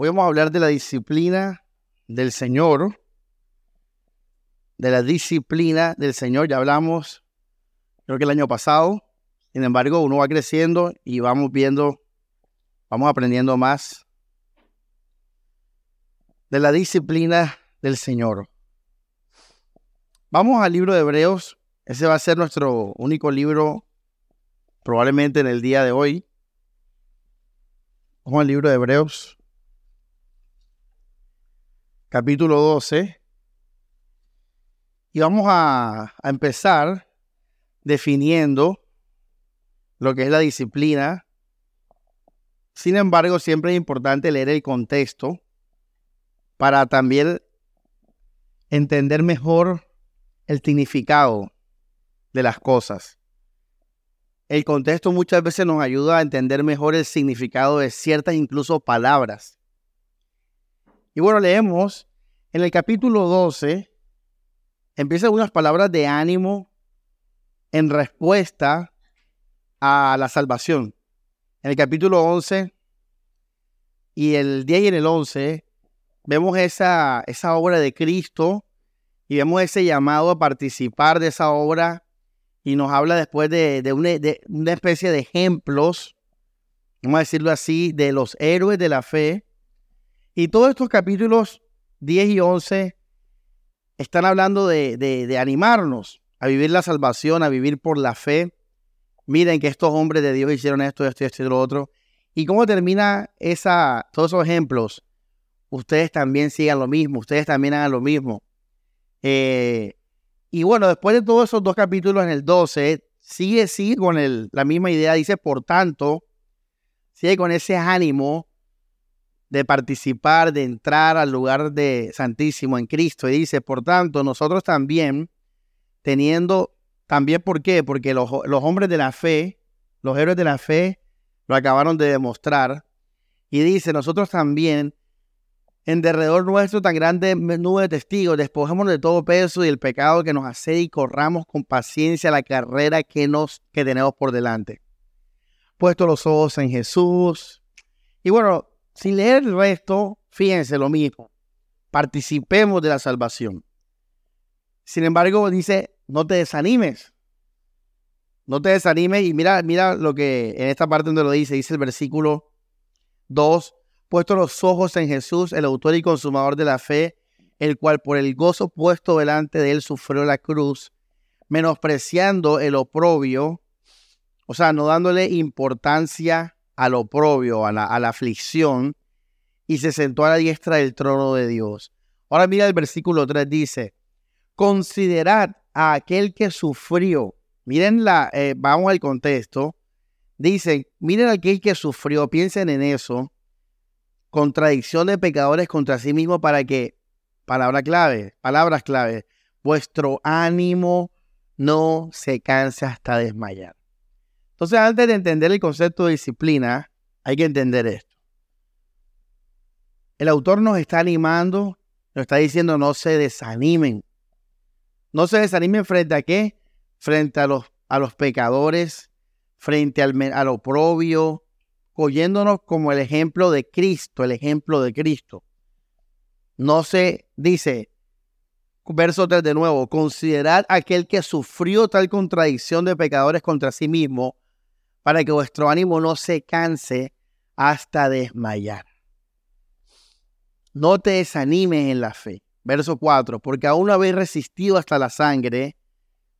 Hoy vamos a hablar de la disciplina del Señor. De la disciplina del Señor. Ya hablamos, creo que el año pasado. Sin embargo, uno va creciendo y vamos viendo, vamos aprendiendo más de la disciplina del Señor. Vamos al libro de Hebreos. Ese va a ser nuestro único libro probablemente en el día de hoy. Vamos al libro de Hebreos, capítulo 12. Y vamos a, a empezar definiendo lo que es la disciplina. Sin embargo, siempre es importante leer el contexto para también entender mejor el significado de las cosas. El contexto muchas veces nos ayuda a entender mejor el significado de ciertas incluso palabras. Y bueno, leemos en el capítulo 12, empiezan unas palabras de ánimo en respuesta a la salvación. En el capítulo 11 y el 10 y en el 11 vemos esa, esa obra de Cristo y vemos ese llamado a participar de esa obra y nos habla después de, una, especie de ejemplos, vamos a decirlo así, de los héroes de la fe. Y todos estos capítulos 10 y 11 están hablando de, animarnos a vivir la salvación, a vivir por la fe. Miren que estos hombres de Dios hicieron esto, esto, esto y lo otro. ¿Y cómo termina esa, todos esos ejemplos? Ustedes también sigan lo mismo, ustedes también hagan lo mismo. Eh, y bueno, después de todos esos dos capítulos en el 12, sigue, sigue con el, la misma idea, dice, por tanto, sigue con ese ánimo de participar, de entrar al lugar de Santísimo en Cristo. Y dice, por tanto, nosotros también, teniendo, también, ¿por qué? Porque los, los hombres de la fe, los héroes de la fe, lo acabaron de demostrar. Y dice, nosotros también, en derredor nuestro tan grande nube de testigos, despojémonos de todo peso y el pecado que nos hace y corramos con paciencia la carrera que, nos, que tenemos por delante. Puesto los ojos en Jesús. Y bueno, sin leer el resto, fíjense lo mismo. Participemos de la salvación. Sin embargo, dice, no te desanimes. No te desanimes y mira, mira lo que en esta parte donde lo dice, dice el versículo 2, puesto los ojos en Jesús, el autor y consumador de la fe, el cual por el gozo puesto delante de él sufrió la cruz, menospreciando el oprobio, o sea, no dándole importancia al oprobio, a la, a la aflicción, y se sentó a la diestra del trono de Dios. Ahora mira el versículo 3, dice, considerad a aquel que sufrió. Miren la, eh, vamos al contexto. Dicen, miren aquel que sufrió, piensen en eso contradicción de pecadores contra sí mismo para que, palabra clave, palabras clave, vuestro ánimo no se canse hasta desmayar. Entonces, antes de entender el concepto de disciplina, hay que entender esto. El autor nos está animando, nos está diciendo no se desanimen. No se desanimen frente a qué? Frente a los, a los pecadores, frente al, al oprobio, oyéndonos como el ejemplo de Cristo, el ejemplo de Cristo. No se dice, verso 3 de nuevo, considerad aquel que sufrió tal contradicción de pecadores contra sí mismo, para que vuestro ánimo no se canse hasta desmayar. No te desanimes en la fe. Verso 4, porque aún habéis resistido hasta la sangre,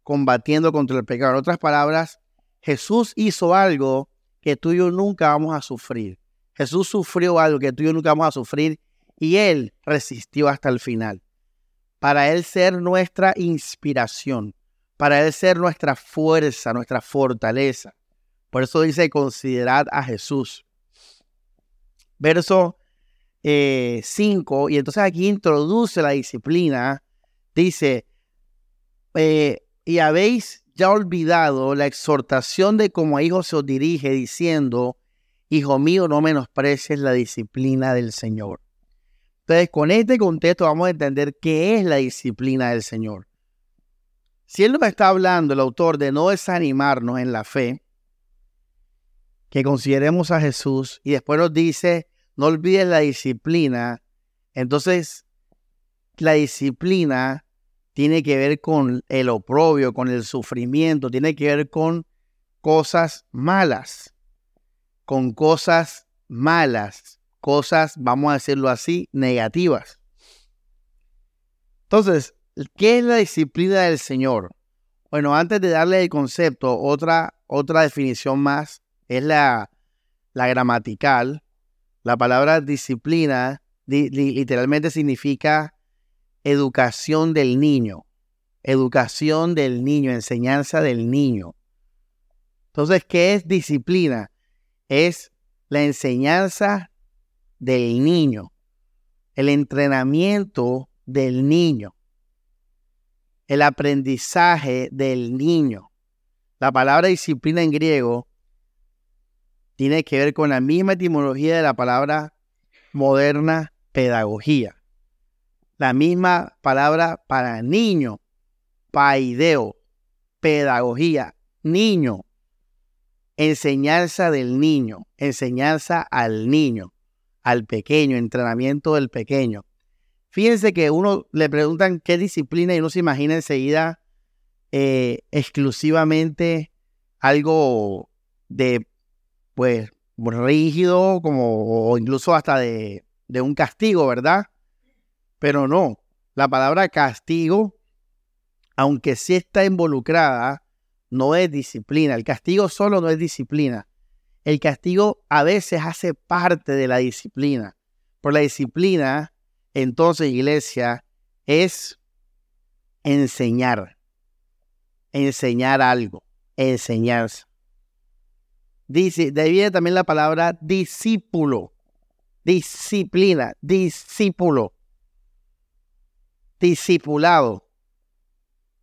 combatiendo contra el pecado. En otras palabras, Jesús hizo algo que tú y yo nunca vamos a sufrir. Jesús sufrió algo que tú y yo nunca vamos a sufrir y Él resistió hasta el final. Para Él ser nuestra inspiración, para Él ser nuestra fuerza, nuestra fortaleza. Por eso dice, considerad a Jesús. Verso 5, eh, y entonces aquí introduce la disciplina. Dice, eh, y habéis ya olvidado la exhortación de como a hijo se os dirige diciendo, Hijo mío, no menosprecies la disciplina del Señor. Entonces, con este contexto vamos a entender qué es la disciplina del Señor. Si Él nos está hablando, el autor, de no desanimarnos en la fe, que consideremos a Jesús y después nos dice, no olvides la disciplina. Entonces, la disciplina tiene que ver con el oprobio, con el sufrimiento, tiene que ver con cosas malas, con cosas malas, cosas, vamos a decirlo así, negativas. Entonces, ¿qué es la disciplina del Señor? Bueno, antes de darle el concepto, otra, otra definición más es la, la gramatical. La palabra disciplina literalmente significa educación del niño, educación del niño, enseñanza del niño. Entonces, ¿qué es disciplina? Es la enseñanza del niño, el entrenamiento del niño, el aprendizaje del niño. La palabra disciplina en griego tiene que ver con la misma etimología de la palabra moderna pedagogía. La misma palabra para niño, paideo, pedagogía, niño, enseñanza del niño, enseñanza al niño, al pequeño, entrenamiento del pequeño. Fíjense que uno le preguntan qué disciplina y uno se imagina enseguida eh, exclusivamente algo de, pues, rígido, como, o incluso hasta de, de un castigo, ¿verdad? Pero no, la palabra castigo, aunque sí está involucrada, no es disciplina. El castigo solo no es disciplina. El castigo a veces hace parte de la disciplina. Por la disciplina, entonces, iglesia, es enseñar. Enseñar algo. Enseñarse. Dice, de ahí viene también la palabra discípulo. Disciplina, discípulo. Discipulado.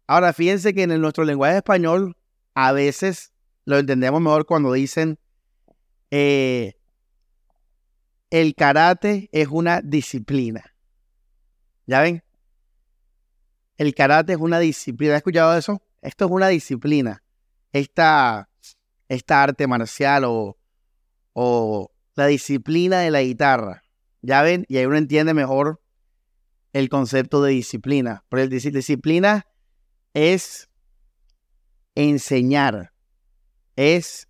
Ahora, fíjense que en nuestro lenguaje español a veces lo entendemos mejor cuando dicen eh, el karate es una disciplina. ¿Ya ven? El karate es una disciplina. ¿Has escuchado eso? Esto es una disciplina. Esta, esta arte marcial o, o la disciplina de la guitarra. ¿Ya ven? Y ahí uno entiende mejor el concepto de disciplina. Porque disciplina es enseñar, es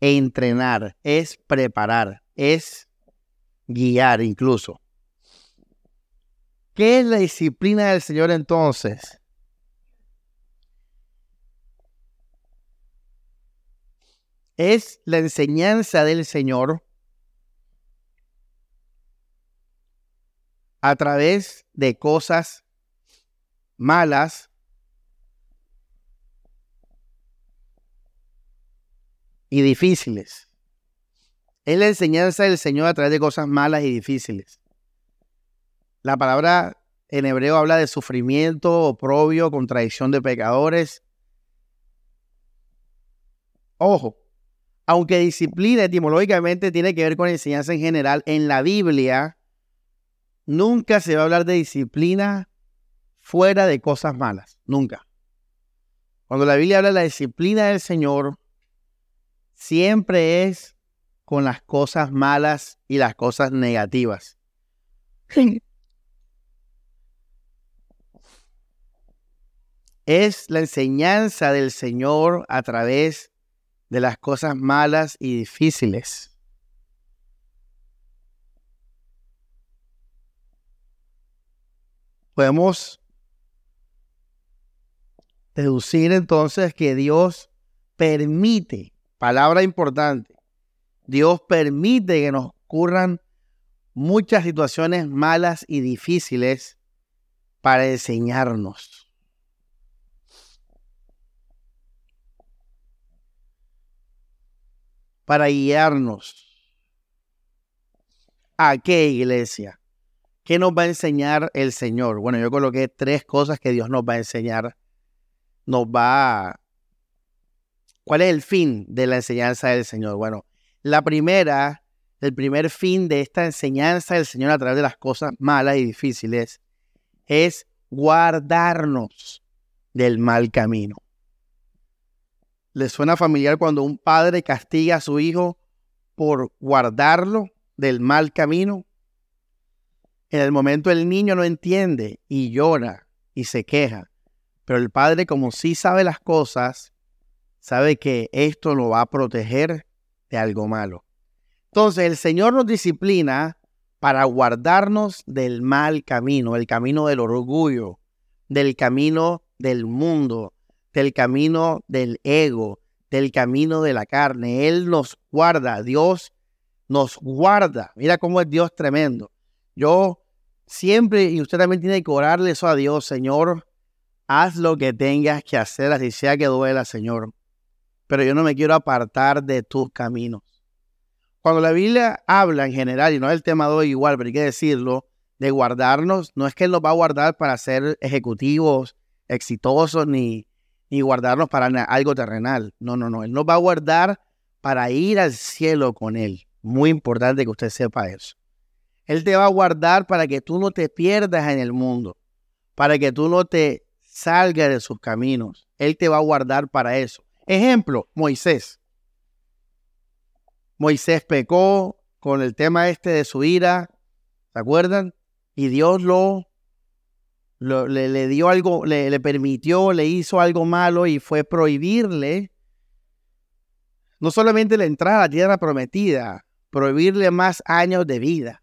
entrenar, es preparar, es guiar incluso. ¿Qué es la disciplina del Señor entonces? Es la enseñanza del Señor a través de cosas malas y difíciles. Es la enseñanza del Señor a través de cosas malas y difíciles. La palabra en hebreo habla de sufrimiento, oprobio, contradicción de pecadores. Ojo, aunque disciplina etimológicamente tiene que ver con enseñanza en general, en la Biblia nunca se va a hablar de disciplina fuera de cosas malas, nunca. Cuando la Biblia habla de la disciplina del Señor, siempre es con las cosas malas y las cosas negativas. Es la enseñanza del Señor a través de las cosas malas y difíciles. Podemos deducir entonces que Dios permite palabra importante, Dios permite que nos ocurran muchas situaciones malas y difíciles para enseñarnos. Para guiarnos. ¿A qué iglesia? ¿Qué nos va a enseñar el Señor? Bueno, yo coloqué tres cosas que Dios nos va a enseñar. Nos va a ¿Cuál es el fin de la enseñanza del Señor? Bueno, la primera, el primer fin de esta enseñanza del Señor a través de las cosas malas y difíciles es guardarnos del mal camino. ¿Les suena familiar cuando un padre castiga a su hijo por guardarlo, del mal camino. En el momento el niño no entiende y llora y se queja, pero el padre como sí sabe las cosas, sabe que esto lo va a proteger de algo malo. Entonces el Señor nos disciplina para guardarnos del mal camino, el camino del orgullo, del camino del mundo, del camino del ego, del camino de la carne. Él nos guarda, Dios nos guarda. Mira cómo es Dios tremendo. Yo siempre, y usted también tiene que orarle eso a Dios, Señor, haz lo que tengas que hacer, así sea que duela, Señor. Pero yo no me quiero apartar de tus caminos. Cuando la Biblia habla en general, y no es el tema de hoy igual, pero hay que decirlo, de guardarnos, no es que Él nos va a guardar para ser ejecutivos exitosos ni, ni guardarnos para algo terrenal. No, no, no. Él nos va a guardar para ir al cielo con Él. Muy importante que usted sepa eso. Él te va a guardar para que tú no te pierdas en el mundo, para que tú no te salgas de sus caminos. Él te va a guardar para eso. Ejemplo, Moisés. Moisés pecó con el tema este de su ira, ¿se acuerdan? Y Dios lo le, dio algo, le, le permitió, le hizo algo malo y fue prohibirle no solamente la entrada a la tierra prometida, prohibirle más años de vida.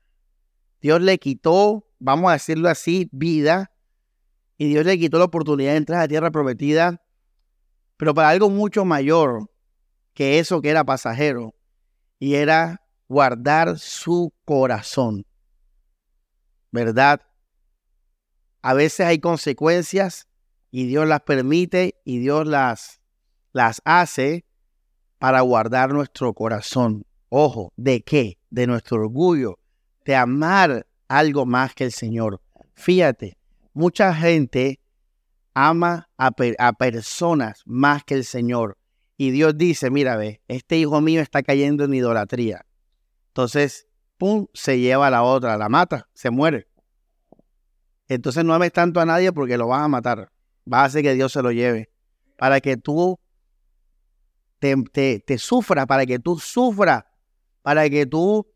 Dios le quitó, vamos a decirlo así, vida, y Dios le quitó la oportunidad de entrar a la tierra prometida, pero para algo mucho mayor que eso que era pasajero, y era guardar su corazón. ¿Verdad? A veces hay consecuencias y Dios las permite y Dios las, las hace para guardar nuestro corazón. Ojo, ¿de qué? De nuestro orgullo, de amar algo más que el Señor. Fíjate, mucha gente ama a, a, personas más que el Señor. Y Dios dice, mira, ve, este hijo mío está cayendo en idolatría. Entonces, pum, se lleva a la otra, la mata, se muere. Entonces no ames tanto a nadie porque lo vas a matar. Vas a hacer que Dios se lo lleve. Para que tú te, te, sufras, para que tú sufras, para que tú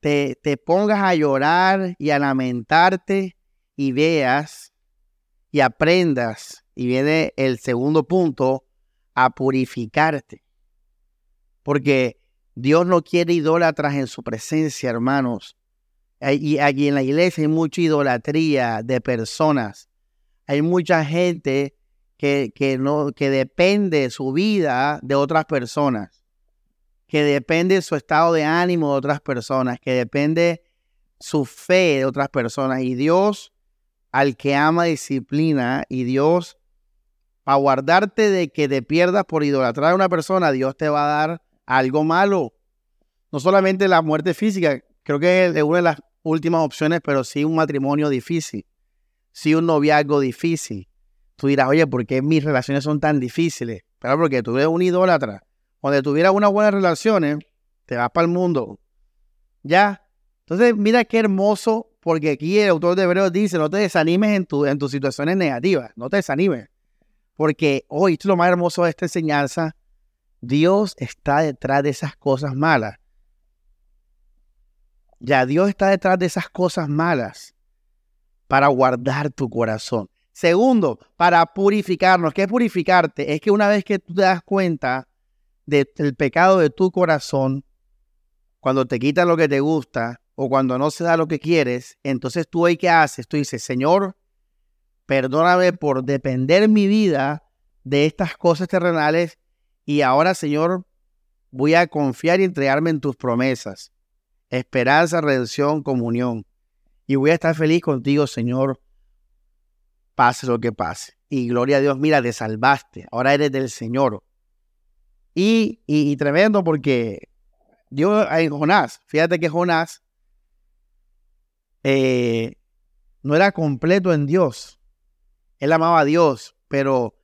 te, te pongas a llorar y a lamentarte y veas y aprendas. Y viene el segundo punto, a purificarte. Porque Dios no quiere idólatras en su presencia, hermanos. Y aquí en la iglesia hay mucha idolatría de personas. Hay mucha gente que, que, no, que depende su vida de otras personas, que depende su estado de ánimo de otras personas, que depende su fe de otras personas. Y Dios, al que ama disciplina, y Dios, para guardarte de que te pierdas por idolatrar a una persona, Dios te va a dar algo malo. No solamente la muerte física, creo que es una de las últimas opciones, pero sí un matrimonio difícil, sí un noviazgo difícil. Tú dirás, oye, ¿por qué mis relaciones son tan difíciles? Pero porque tú eres un idólatra. Cuando tuvieras unas buenas relaciones, te vas para el mundo. ¿Ya? Entonces, mira qué hermoso, porque aquí el autor de Hebreos dice, no te desanimes en, tu, en tus situaciones negativas, no te desanimes. Porque hoy, esto es lo más hermoso de esta enseñanza, Dios está detrás de esas cosas malas. Ya Dios está detrás de esas cosas malas para guardar tu corazón. Segundo, para purificarnos. ¿Qué es purificarte? Es que una vez que tú te das cuenta del pecado de tu corazón, cuando te quitan lo que te gusta o cuando no se da lo que quieres, entonces tú hoy qué haces? Tú dices, Señor, perdóname por depender mi vida de estas cosas terrenales y ahora, Señor, voy a confiar y entregarme en tus promesas esperanza, redención, comunión. Y voy a estar feliz contigo, Señor, pase lo que pase. Y gloria a Dios, mira, te salvaste, ahora eres del Señor. Y, y, tremendo porque Dios en Jonás, fíjate que Jonás eh, no era completo en Dios. Él amaba a Dios, pero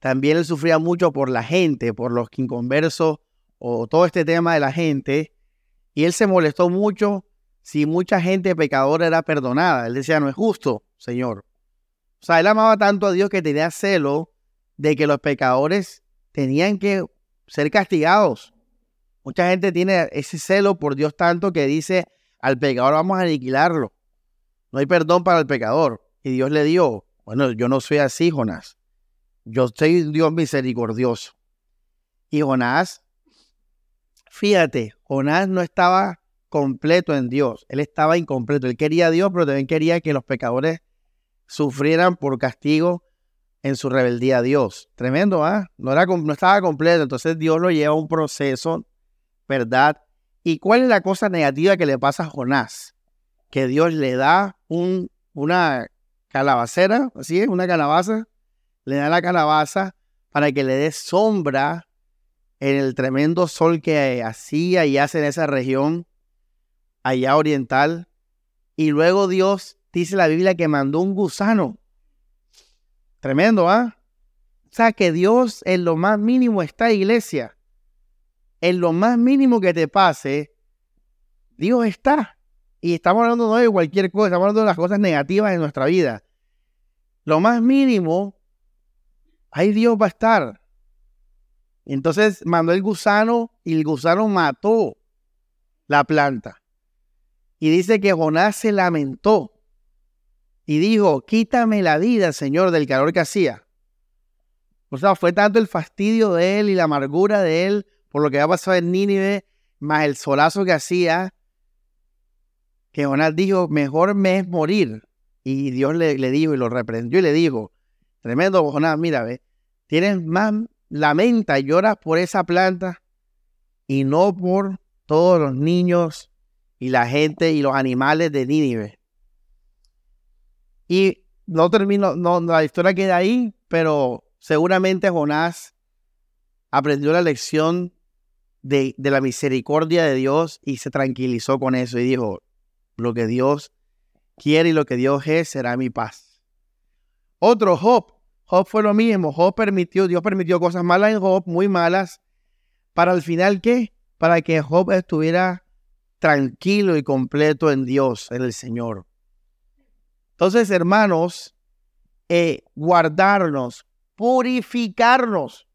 también él sufría mucho por la gente, por los inconversos o todo este tema de la gente. Y él se molestó mucho si mucha gente pecadora era perdonada. Él decía, no es justo, Señor. O sea, él amaba tanto a Dios que tenía celo de que los pecadores tenían que ser castigados. Mucha gente tiene ese celo por Dios tanto que dice, al pecador vamos a aniquilarlo. No hay perdón para el pecador. Y Dios le dio, bueno, yo no soy así, Jonás. Yo soy Dios misericordioso. Y Jonás, fíjate, Jonás no estaba completo en Dios. Él estaba incompleto. Él quería a Dios, pero también quería que los pecadores sufrieran por castigo en su rebeldía a Dios. Tremendo, ¿ah? No, era, no estaba completo. Entonces Dios lo lleva a un proceso, ¿verdad? ¿Y cuál es la cosa negativa que le pasa a Jonás? Que Dios le da un, una calabacera, así es, una calabaza, le da la calabaza para que le dé sombra en el tremendo sol que hacía y hace en esa región allá oriental. Y luego Dios dice la Biblia que mandó un gusano Tremendo, ¿ah? O sea, que Dios en lo más mínimo está, iglesia. En lo más mínimo que te pase, Dios está. Y estamos hablando no de cualquier cosa, estamos hablando de las cosas negativas de nuestra vida. Lo más mínimo, ahí Dios va a estar. Entonces mandó el gusano y el gusano mató la planta. Y dice que Jonás se lamentó y dijo, quítame la vida, Señor, del calor que hacía. O sea, fue tanto el fastidio de él y la amargura de él por lo que había pasado en Nínive, más el solazo que hacía, que Jonás dijo, mejor me es morir. Y Dios le, dijo y lo reprendió y le dijo, tremendo Jonás, mira, ve, tienes más, lamenta y lloras por esa planta y no por todos los niños y la gente y los animales de Nínive. Y no termino, no, la historia queda ahí, pero seguramente Jonás aprendió la lección de, de, la misericordia de Dios y se tranquilizó con eso y dijo, lo que Dios quiere y lo que Dios es será mi paz. Otro, Job. Job fue lo mismo. Job permitió, Dios permitió cosas malas en Job, muy malas, para al final, ¿qué? Para que Job estuviera tranquilo y completo en Dios, en el Señor. Entonces, hermanos, eh, guardarnos, purificarnos.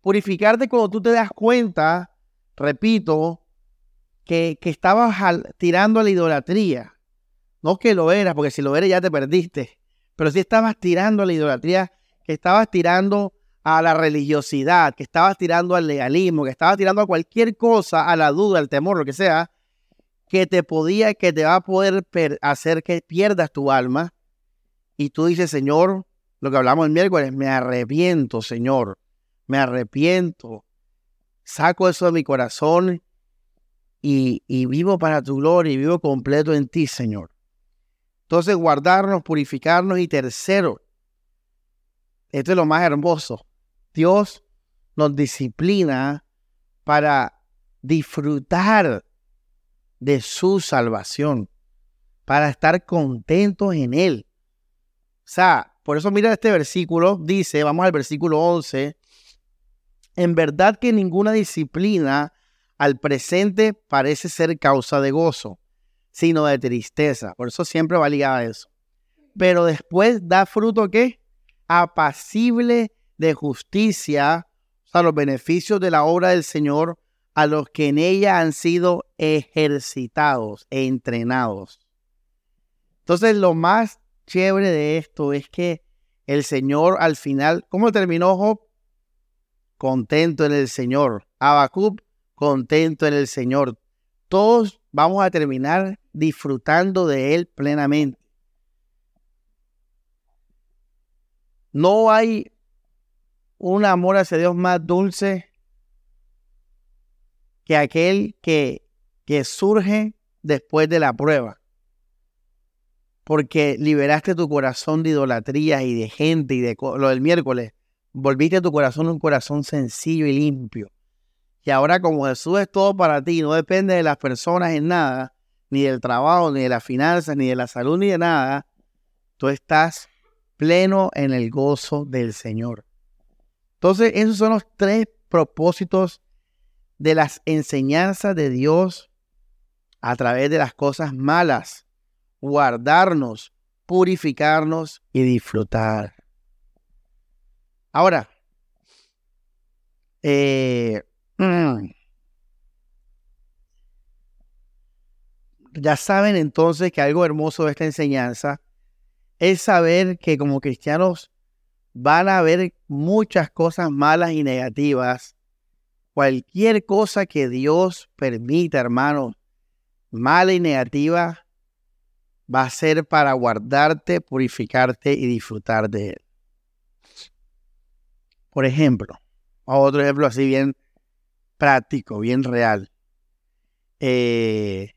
Purificarte cuando tú te das cuenta, repito, que, que estabas tirando a la idolatría. No que lo eras, porque si lo eres ya te perdiste. Pero si estabas tirando a la idolatría, que estabas tirando a la religiosidad, que estabas tirando al legalismo, que estabas tirando a cualquier cosa, a la duda, al temor, lo que sea, que te podía, que te va a poder hacer que pierdas tu alma. Y tú dices, Señor, lo que hablamos el miércoles, me arrepiento, Señor, me arrepiento. Saco eso de mi corazón y, y vivo para tu gloria y vivo completo en ti, Señor. Entonces, guardarnos, purificarnos y tercero, esto es lo más hermoso. Dios nos disciplina para disfrutar de su salvación, para estar contentos en Él. O sea, por eso mira este versículo, dice, vamos al versículo 11, en verdad que ninguna disciplina al presente parece ser causa de gozo, sino de tristeza. Por eso siempre va ligada a eso. Pero después da fruto que apacible de justicia, o sea, los beneficios de la obra del Señor a los que en ella han sido ejercitados e entrenados. Entonces, lo más chévere de esto es que el Señor al final, ¿cómo terminó Job? Contento en el Señor. Abacub, contento en el Señor. Todos vamos a terminar disfrutando de Él plenamente. No hay un amor hacia Dios más dulce que aquel que, que surge después de la prueba. Porque liberaste tu corazón de idolatría y de gente y de lo del miércoles. Volviste tu corazón un corazón sencillo y limpio. Y ahora como Jesús es todo para ti, no depende de las personas en nada, ni del trabajo, ni de las finanzas, ni de la salud, ni de nada, tú estás pleno en el gozo del Señor. Entonces, esos son los tres propósitos de las enseñanzas de Dios a través de las cosas malas, guardarnos, purificarnos y disfrutar. Ahora, eh, mm, ya saben entonces que algo hermoso de esta enseñanza es saber que como cristianos van a haber muchas cosas malas y negativas. Cualquier cosa que Dios permita, hermanos, mala y negativa, va a ser para guardarte, purificarte y disfrutar de Él. Por ejemplo, otro ejemplo así bien práctico, bien real. Eh,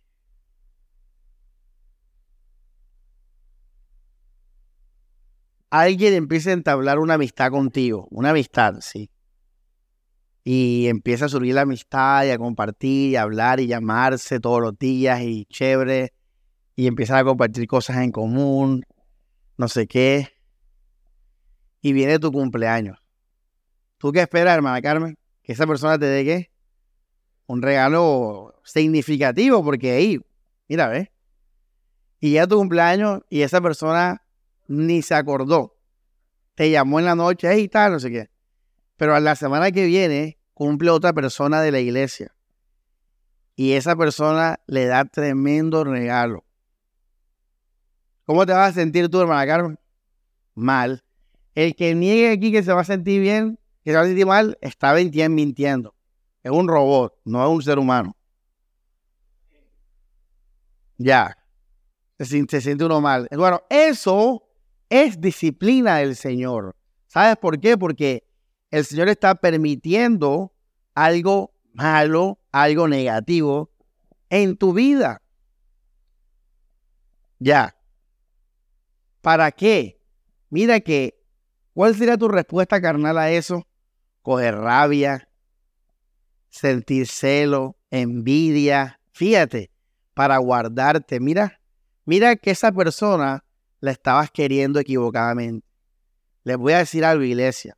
alguien empieza a entablar una amistad contigo, una amistad, sí. Y empieza a subir la amistad y a compartir y a hablar y llamarse todos los días y chévere. Y empiezan a compartir cosas en común, no sé qué. Y viene tu cumpleaños. ¿Tú qué esperas, hermana Carmen? Que esa persona te dé qué? Un regalo significativo, porque ahí, mira, ¿ves? Y ya tu cumpleaños y esa persona ni se acordó. Te llamó en la noche, ahí tal, no sé qué. Pero a la semana que viene cumple otra persona de la iglesia. Y esa persona le da tremendo regalo. ¿Cómo te vas a sentir tú, hermana Carmen? Mal. El que niegue aquí que se va a sentir bien, que se va a sentir mal, está mintiendo. Es un robot, no es un ser humano. Ya. Se siente uno mal. Bueno, eso es disciplina del Señor. ¿Sabes por qué? Porque el Señor está permitiendo algo malo, algo negativo en tu vida. Ya. ¿Para qué? Mira que, ¿cuál sería tu respuesta carnal a eso? Coger rabia, sentir celo, envidia. Fíjate, para guardarte. Mira, mira que esa persona la estabas queriendo equivocadamente. Les voy a decir algo, iglesia.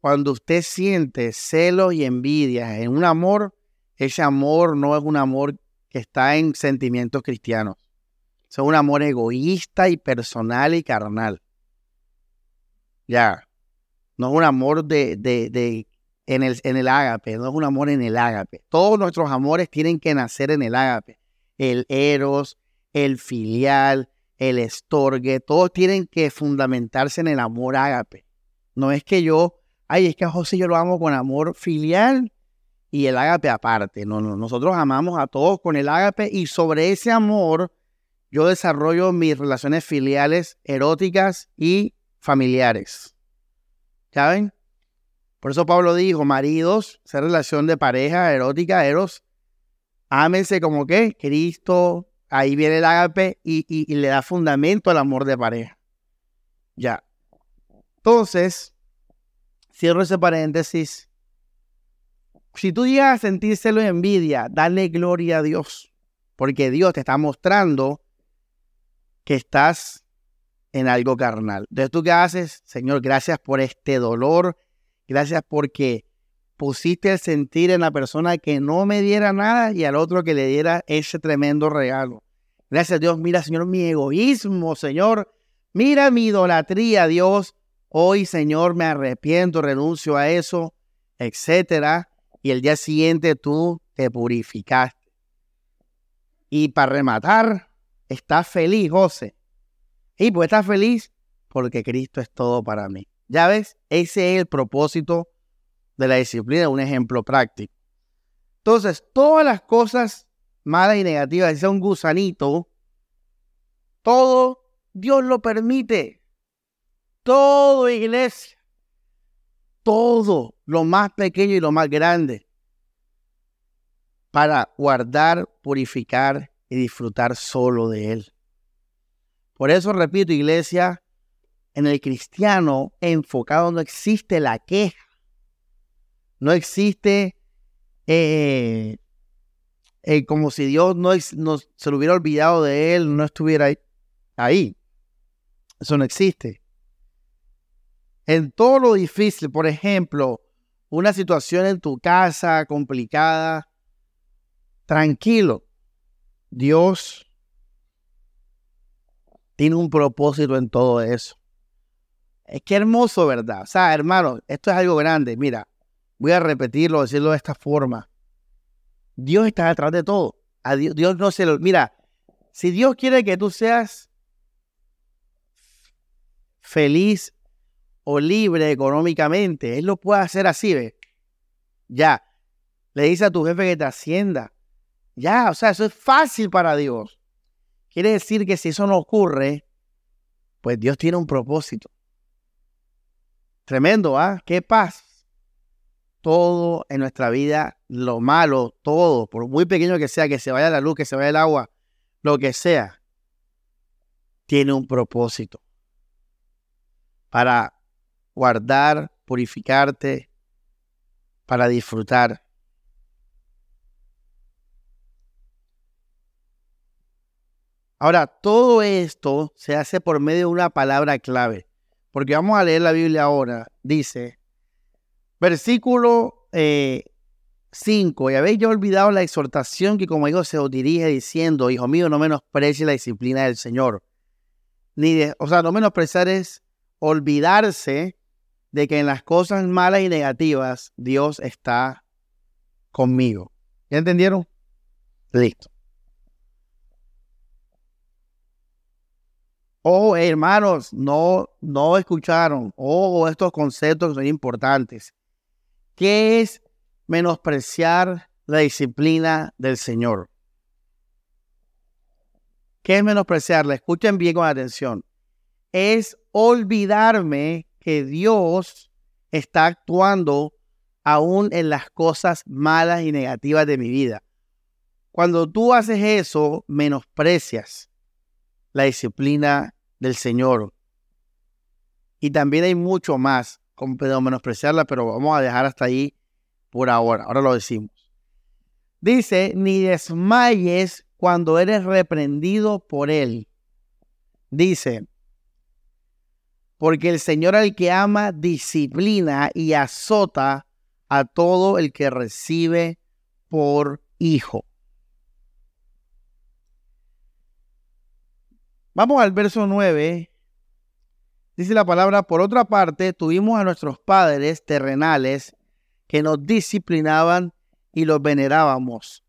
Cuando usted siente celos y envidia en un amor, ese amor no es un amor que está en sentimientos cristianos. Es un amor egoísta y personal y carnal. Ya. No es un amor de, de, de en, el, en el ágape, no es un amor en el ágape. Todos nuestros amores tienen que nacer en el ágape. El eros, el filial, el estorgue, todos tienen que fundamentarse en el amor ágape. No es que yo, ay, es que a José yo lo amo con amor filial y el ágape aparte. No, no, nosotros amamos a todos con el ágape y sobre ese amor yo desarrollo mis relaciones filiales, eróticas y familiares. ¿Saben? Por eso Pablo dijo, maridos, esa relación de pareja erótica, eros, ámense como que Cristo ahí viene el ágape y, le da fundamento al amor de pareja. Ya. Entonces, cierro ese paréntesis. Si tú llegas a sentírselo en envidia, dale gloria a Dios, porque Dios te está mostrando que estás en algo carnal. Entonces, ¿tú qué haces? Señor, gracias por este dolor, gracias porque pusiste el sentir en la persona que no me diera nada y al otro que le diera ese tremendo regalo. Gracias a Dios, mira Señor mi egoísmo, Señor. Mira mi idolatría, Dios. Hoy, Señor, me arrepiento, renuncio a eso, etcétera. Y el día siguiente tú te purificaste. Y para rematar, estás feliz, José. Y pues estás feliz porque Cristo es todo para mí. Ya ves, ese es el propósito de la disciplina, un ejemplo práctico. Entonces, todas las cosas malas y negativas, si sea un gusanito, todo Dios lo permite. Todo, iglesia. Todo, lo más pequeño y lo más grande, para guardar, purificar y disfrutar solo de Él. Por eso repito, iglesia, en el cristiano enfocado no existe la queja, no existe eh, eh, como si Dios no, se lo hubiera olvidado de él, no estuviera ahí, ahí. Eso no existe. En todo lo difícil, por ejemplo, una situación en tu casa complicada, tranquilo. Dios tiene un propósito en todo eso. Es que hermoso, ¿verdad? O sea, hermano, esto es algo grande. Mira, Voy a repetirlo, decirlo de esta forma. Dios está detrás de todo. Dios, no se lo. Mira, Si Dios quiere que tú seas feliz o libre económicamente, Él lo puede hacer así, ¿ve? Ya. Le dice a tu jefe que te ascienda. Ya, o sea, eso es fácil para Dios. Quiere decir que si eso no ocurre, pues Dios tiene un propósito. Tremendo, ¿ah? ¿Qué paz? Todo en nuestra vida, lo malo, todo, por muy pequeño que sea, que se vaya la luz, que se vaya el agua, lo que sea, tiene un propósito para guardar, purificarte, para disfrutar. Ahora, todo esto se hace por medio de una palabra clave, porque vamos a leer la Biblia ahora. Dice, versículo 5, eh, y habéis ya olvidado la exhortación que como hijo se os dirige diciendo, hijo mío, no menosprecies la disciplina del Señor. Ni de, o sea, no menospreciar es olvidarse de que en las cosas malas y negativas Dios está conmigo. ¿Ya entendieron? Listo. Oh, hermanos, no, no escucharon. Oh, estos conceptos son importantes. ¿Qué es menospreciar la disciplina del Señor? ¿Qué es menospreciarla? Escuchen bien con atención. Es olvidarme que Dios está actuando aún en las cosas malas y negativas de mi vida. Cuando tú haces eso, menosprecias la disciplina del Señor. Y también hay mucho más, como menospreciarla, pero vamos a dejar hasta ahí por ahora. Ahora lo decimos. Dice, ni desmayes cuando eres reprendido por él. Dice, porque el Señor al que ama disciplina y azota a todo el que recibe por hijo. Vamos al verso 9. Dice la palabra, por otra parte, tuvimos a nuestros padres terrenales que nos disciplinaban y los venerábamos.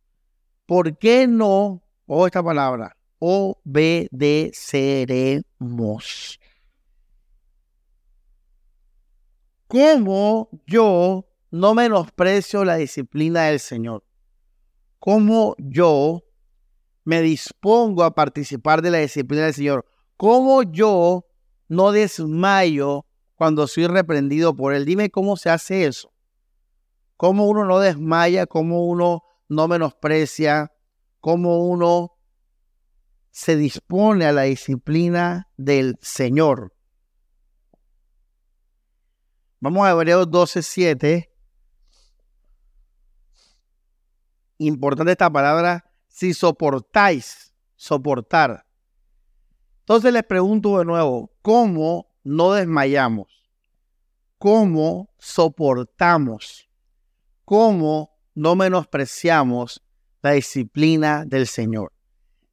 ¿Por qué no, o esta palabra, obedeceremos? ¿Cómo yo no menosprecio la disciplina del Señor? ¿Cómo yo me dispongo a participar de la disciplina del Señor? ¿Cómo yo no desmayo cuando soy reprendido por Él? Dime cómo se hace eso. ¿Cómo uno no desmaya? ¿Cómo uno no menosprecia? ¿Cómo uno se dispone a la disciplina del Señor? Vamos a Hebreos 12, 7. Importante esta palabra, si soportáis, soportar. Entonces les pregunto de nuevo, ¿cómo no desmayamos? ¿Cómo soportamos? ¿Cómo no menospreciamos la disciplina del Señor?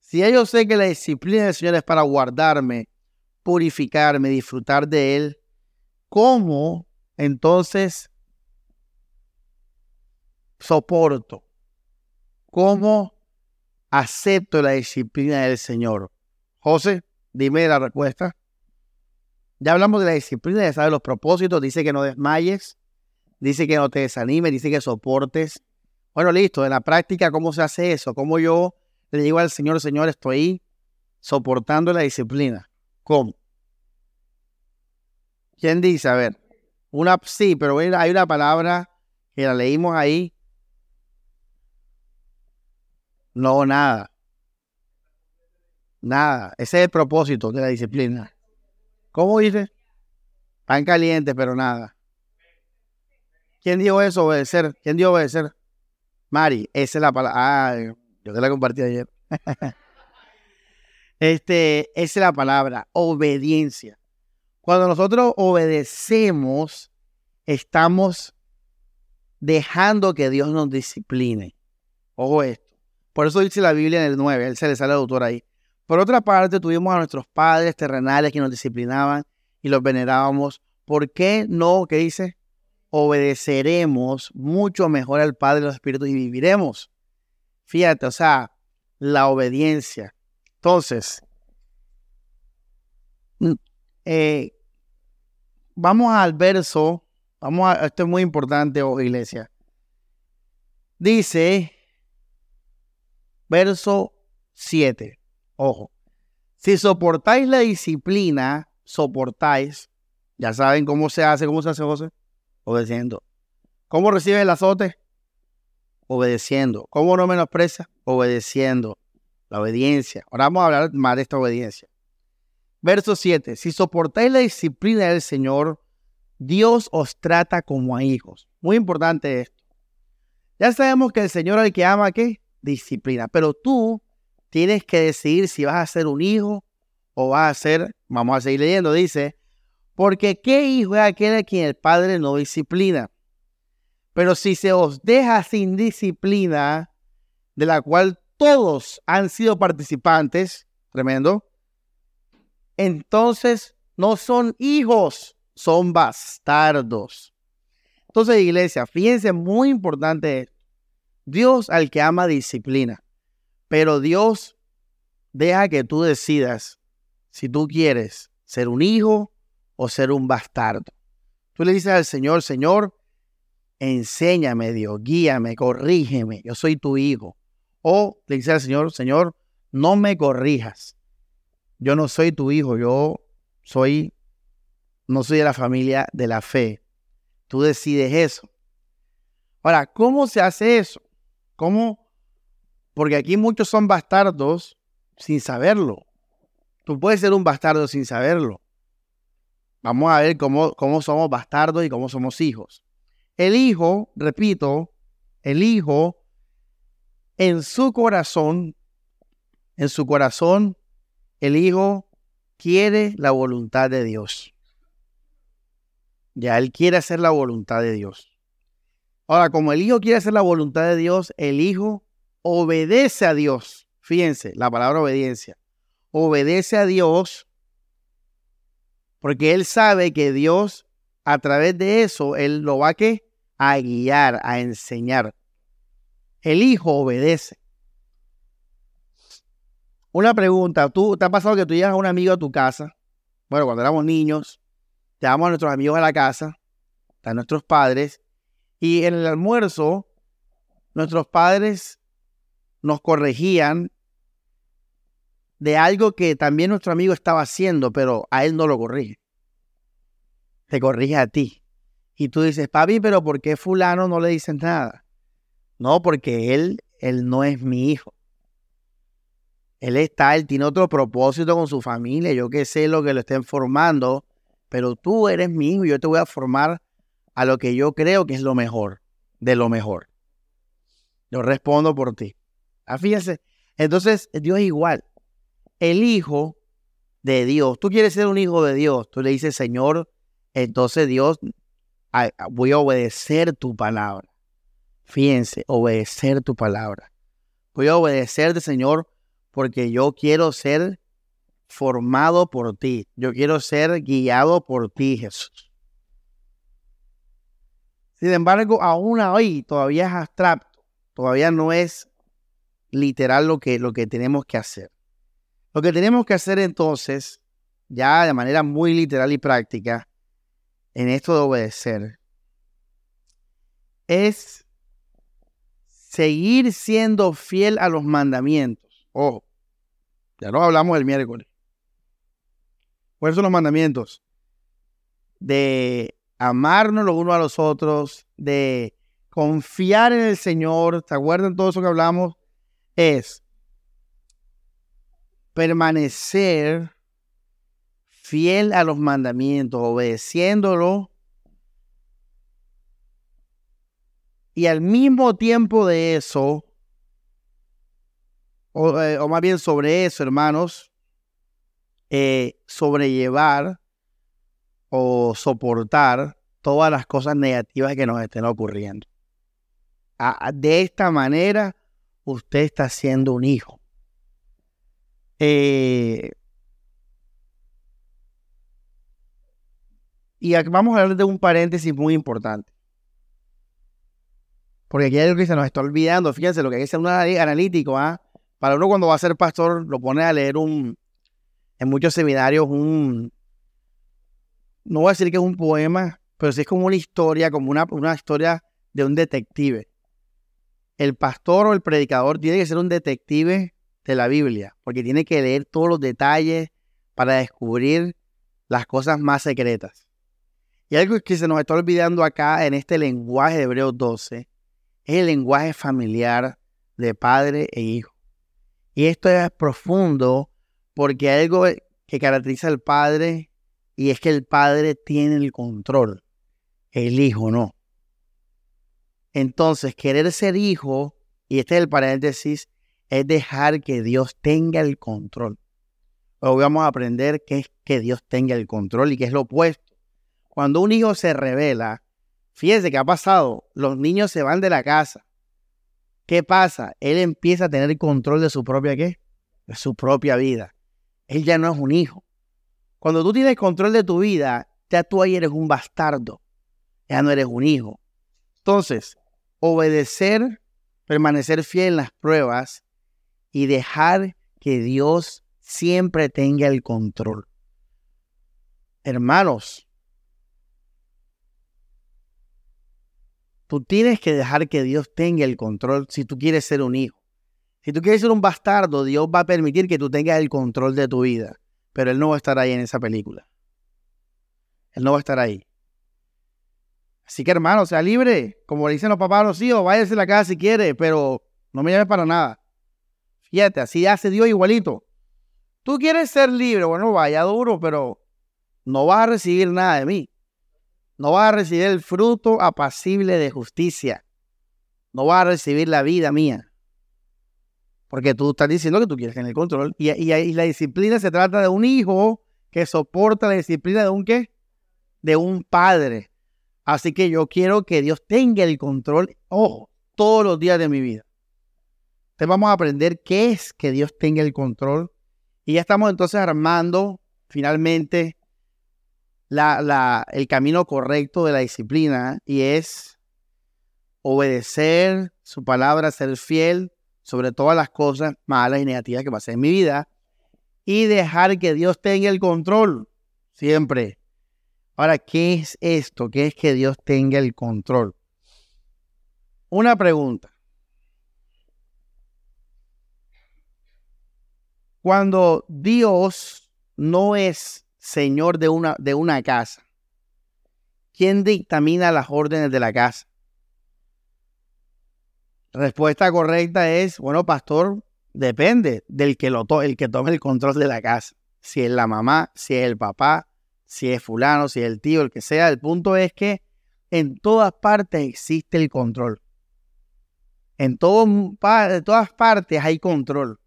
Si yo sé que la disciplina del Señor es para guardarme, purificarme, disfrutar de Él, ¿cómo entonces soporto? ¿Cómo acepto la disciplina del Señor? José, dime la respuesta. Ya hablamos de la disciplina, ya sabes los propósitos, dice que no desmayes, dice que no te desanimes, dice que soportes. Bueno, listo, en la práctica, ¿cómo se hace eso? ¿Cómo yo le digo al Señor, Señor, estoy soportando la disciplina? ¿Cómo? ¿Quién dice? A ver. Una, sí, pero hay una palabra que la leímos ahí. No, nada. Nada. Ese es el propósito de la disciplina. ¿Cómo dice? Pan caliente, pero nada. ¿Quién dijo eso? Obedecer. ¿Quién dijo obedecer? Mari, esa es la palabra. Ah, yo te la compartí ayer. este, esa es la palabra, obediencia. Cuando nosotros obedecemos, estamos dejando que Dios nos discipline. Ojo esto. Por eso dice la Biblia en el 9, él se le sale el autor ahí. Por otra parte, tuvimos a nuestros padres terrenales que nos disciplinaban y los venerábamos. ¿Por qué no, qué dice? Obedeceremos mucho mejor al Padre de los Espíritus y viviremos. Fíjate, o sea, la obediencia. Entonces, mm, eh, vamos al verso, vamos a, esto es muy importante, oh, iglesia. Dice, verso 7, ojo, si soportáis la disciplina, soportáis, ya saben cómo se hace, cómo se hace José, obedeciendo. ¿Cómo recibe el azote? Obedeciendo. ¿Cómo no menosprecia? Obedeciendo. La obediencia. Ahora vamos a hablar más de esta obediencia. Verso 7. Si soportáis la disciplina del Señor, Dios os trata como a hijos. Muy importante esto. Ya sabemos que el Señor al que ama, ¿qué? Disciplina. Pero tú tienes que decidir si vas a ser un hijo o vas a ser, vamos a seguir leyendo, dice, porque qué hijo es aquel a quien el Padre no disciplina. Pero si se os deja sin disciplina, de la cual todos han sido participantes, tremendo, entonces no son hijos, son bastardos. Entonces, iglesia, fíjense, muy importante. Dios al que ama disciplina, pero Dios deja que tú decidas si tú quieres ser un hijo o ser un bastardo. Tú le dices al Señor, Señor, enséñame, Dios, guíame, corrígeme, yo soy tu hijo. O le dices al Señor, Señor, no me corrijas. Yo no soy tu hijo, yo soy, no soy de la familia de la fe. Tú decides eso. Ahora, ¿cómo se hace eso? ¿Cómo? Porque aquí muchos son bastardos sin saberlo. Tú puedes ser un bastardo sin saberlo. Vamos a ver cómo, cómo somos bastardos y cómo somos hijos. El hijo, repito, el hijo en su corazón, en su corazón, el hijo quiere la voluntad de Dios. Ya él quiere hacer la voluntad de Dios. Ahora, como el hijo quiere hacer la voluntad de Dios, el hijo obedece a Dios. Fíjense, la palabra obediencia. Obedece a Dios porque él sabe que Dios, a través de eso, él lo va a, a guiar, a enseñar. El hijo obedece. Una pregunta, ¿tú te ha pasado que tú llevas a un amigo a tu casa? Bueno, cuando éramos niños, llevamos a nuestros amigos a la casa, a nuestros padres, y en el almuerzo, nuestros padres nos corregían de algo que también nuestro amigo estaba haciendo, pero a él no lo corrige. Te corrige a ti. Y tú dices, papi, pero ¿por qué fulano no le dices nada? No, porque él, él no es mi hijo. Él está, él tiene otro propósito con su familia, yo que sé lo que lo estén formando, pero tú eres mi hijo y yo te voy a formar a lo que yo creo que es lo mejor, de lo mejor. Yo respondo por ti. Ah, fíjense, entonces Dios es igual el Hijo de Dios, tú quieres ser un hijo de Dios, tú le dices, Señor, entonces Dios, voy a obedecer tu palabra. Fíjense, obedecer tu palabra. Voy a obedecerte, Señor, porque yo quiero ser formado por ti. Yo quiero ser guiado por ti, Jesús. Sin embargo, aún hoy todavía es abstracto, todavía no es literal lo que, lo que tenemos que hacer. Lo que tenemos que hacer entonces, ya de manera muy literal y práctica, en esto de obedecer, es seguir siendo fiel a los mandamientos. Ojo, ya no hablamos el miércoles. ¿Cuáles son los mandamientos? De amarnos los unos a los otros, de confiar en el Señor. ¿Se acuerdan todo eso que hablamos? Es permanecer fiel a los mandamientos, obedeciéndolo. Y al mismo tiempo de eso, o, eh, más bien sobre eso, hermanos, eh, sobrellevar o soportar todas las cosas negativas que nos estén ocurriendo. de esta manera, usted está siendo un hijo. Eh, y vamos a hablar de un paréntesis muy importante. Porque aquí hay algo que se nos está olvidando. Fíjense lo que dice un analítico. ¿ah? Para uno cuando va a ser pastor, lo pone a leer un, en muchos seminarios, un, no voy a decir que es un poema, pero sí es como una historia, como una, una historia de un detective. El pastor o el predicador tiene que ser un detective de la Biblia, porque tiene que leer todos los detalles para descubrir las cosas más secretas. Y algo que se nos está olvidando acá en este lenguaje de Hebreos 12 es el lenguaje familiar de padre e hijo. Y esto es profundo porque hay algo que caracteriza al padre y es que el padre tiene el control, el hijo no. Entonces, querer ser hijo, y este es el paréntesis, es dejar que Dios tenga el control. Hoy vamos a aprender qué es que Dios tenga el control y qué es lo opuesto. Cuando un hijo se revela, fíjense que ha pasado, los niños se van de la casa. ¿Qué pasa? Él empieza a tener control de su propia qué? De su propia vida. Él ya no es un hijo. Cuando tú tienes control de tu vida, ya tú ahí eres un bastardo. Ya no eres un hijo. Entonces, obedecer, permanecer fiel en las pruebas y dejar que Dios siempre tenga el control. Hermanos, tú tienes que dejar que Dios tenga el control si tú quieres ser un hijo. Si tú quieres ser un bastardo, Dios va a permitir que tú tengas el control de tu vida, pero Él no va a estar ahí en esa película. Él no va a estar ahí. Así que hermano, sea libre. Como le dicen los papás a los hijos, váyase a la casa si quiere, pero no me llames para nada. Fíjate, así hace Dios igualito. Tú quieres ser libre, bueno, vaya duro, pero no vas a recibir nada de mí. No vas a recibir el fruto apacible de justicia. No vas a recibir la vida mía. Porque tú estás diciendo que tú quieres tener el control. Y, y la disciplina se trata de un hijo que soporta la disciplina de un qué? De un padre. Así que yo quiero que Dios tenga el control, ojo, todos los días de mi vida. Entonces vamos a aprender qué es que Dios tenga el control. Y ya estamos entonces armando finalmente el camino correcto de la disciplina y es obedecer su palabra, ser fiel sobre todas las cosas malas y negativas que pasen en mi vida y dejar que Dios tenga el control siempre. Ahora, ¿qué es esto? ¿Qué es que Dios tenga el control? Una pregunta. Cuando Dios no es señor de una, de una casa, ¿quién dictamina las órdenes de la casa? Respuesta correcta es, bueno, pastor, depende del que, lo el que tome el control de la casa. Si es la mamá, si es el papá, si es fulano, si es el tío, el que sea. El punto es que en todas partes existe el control. En, todas partes hay control.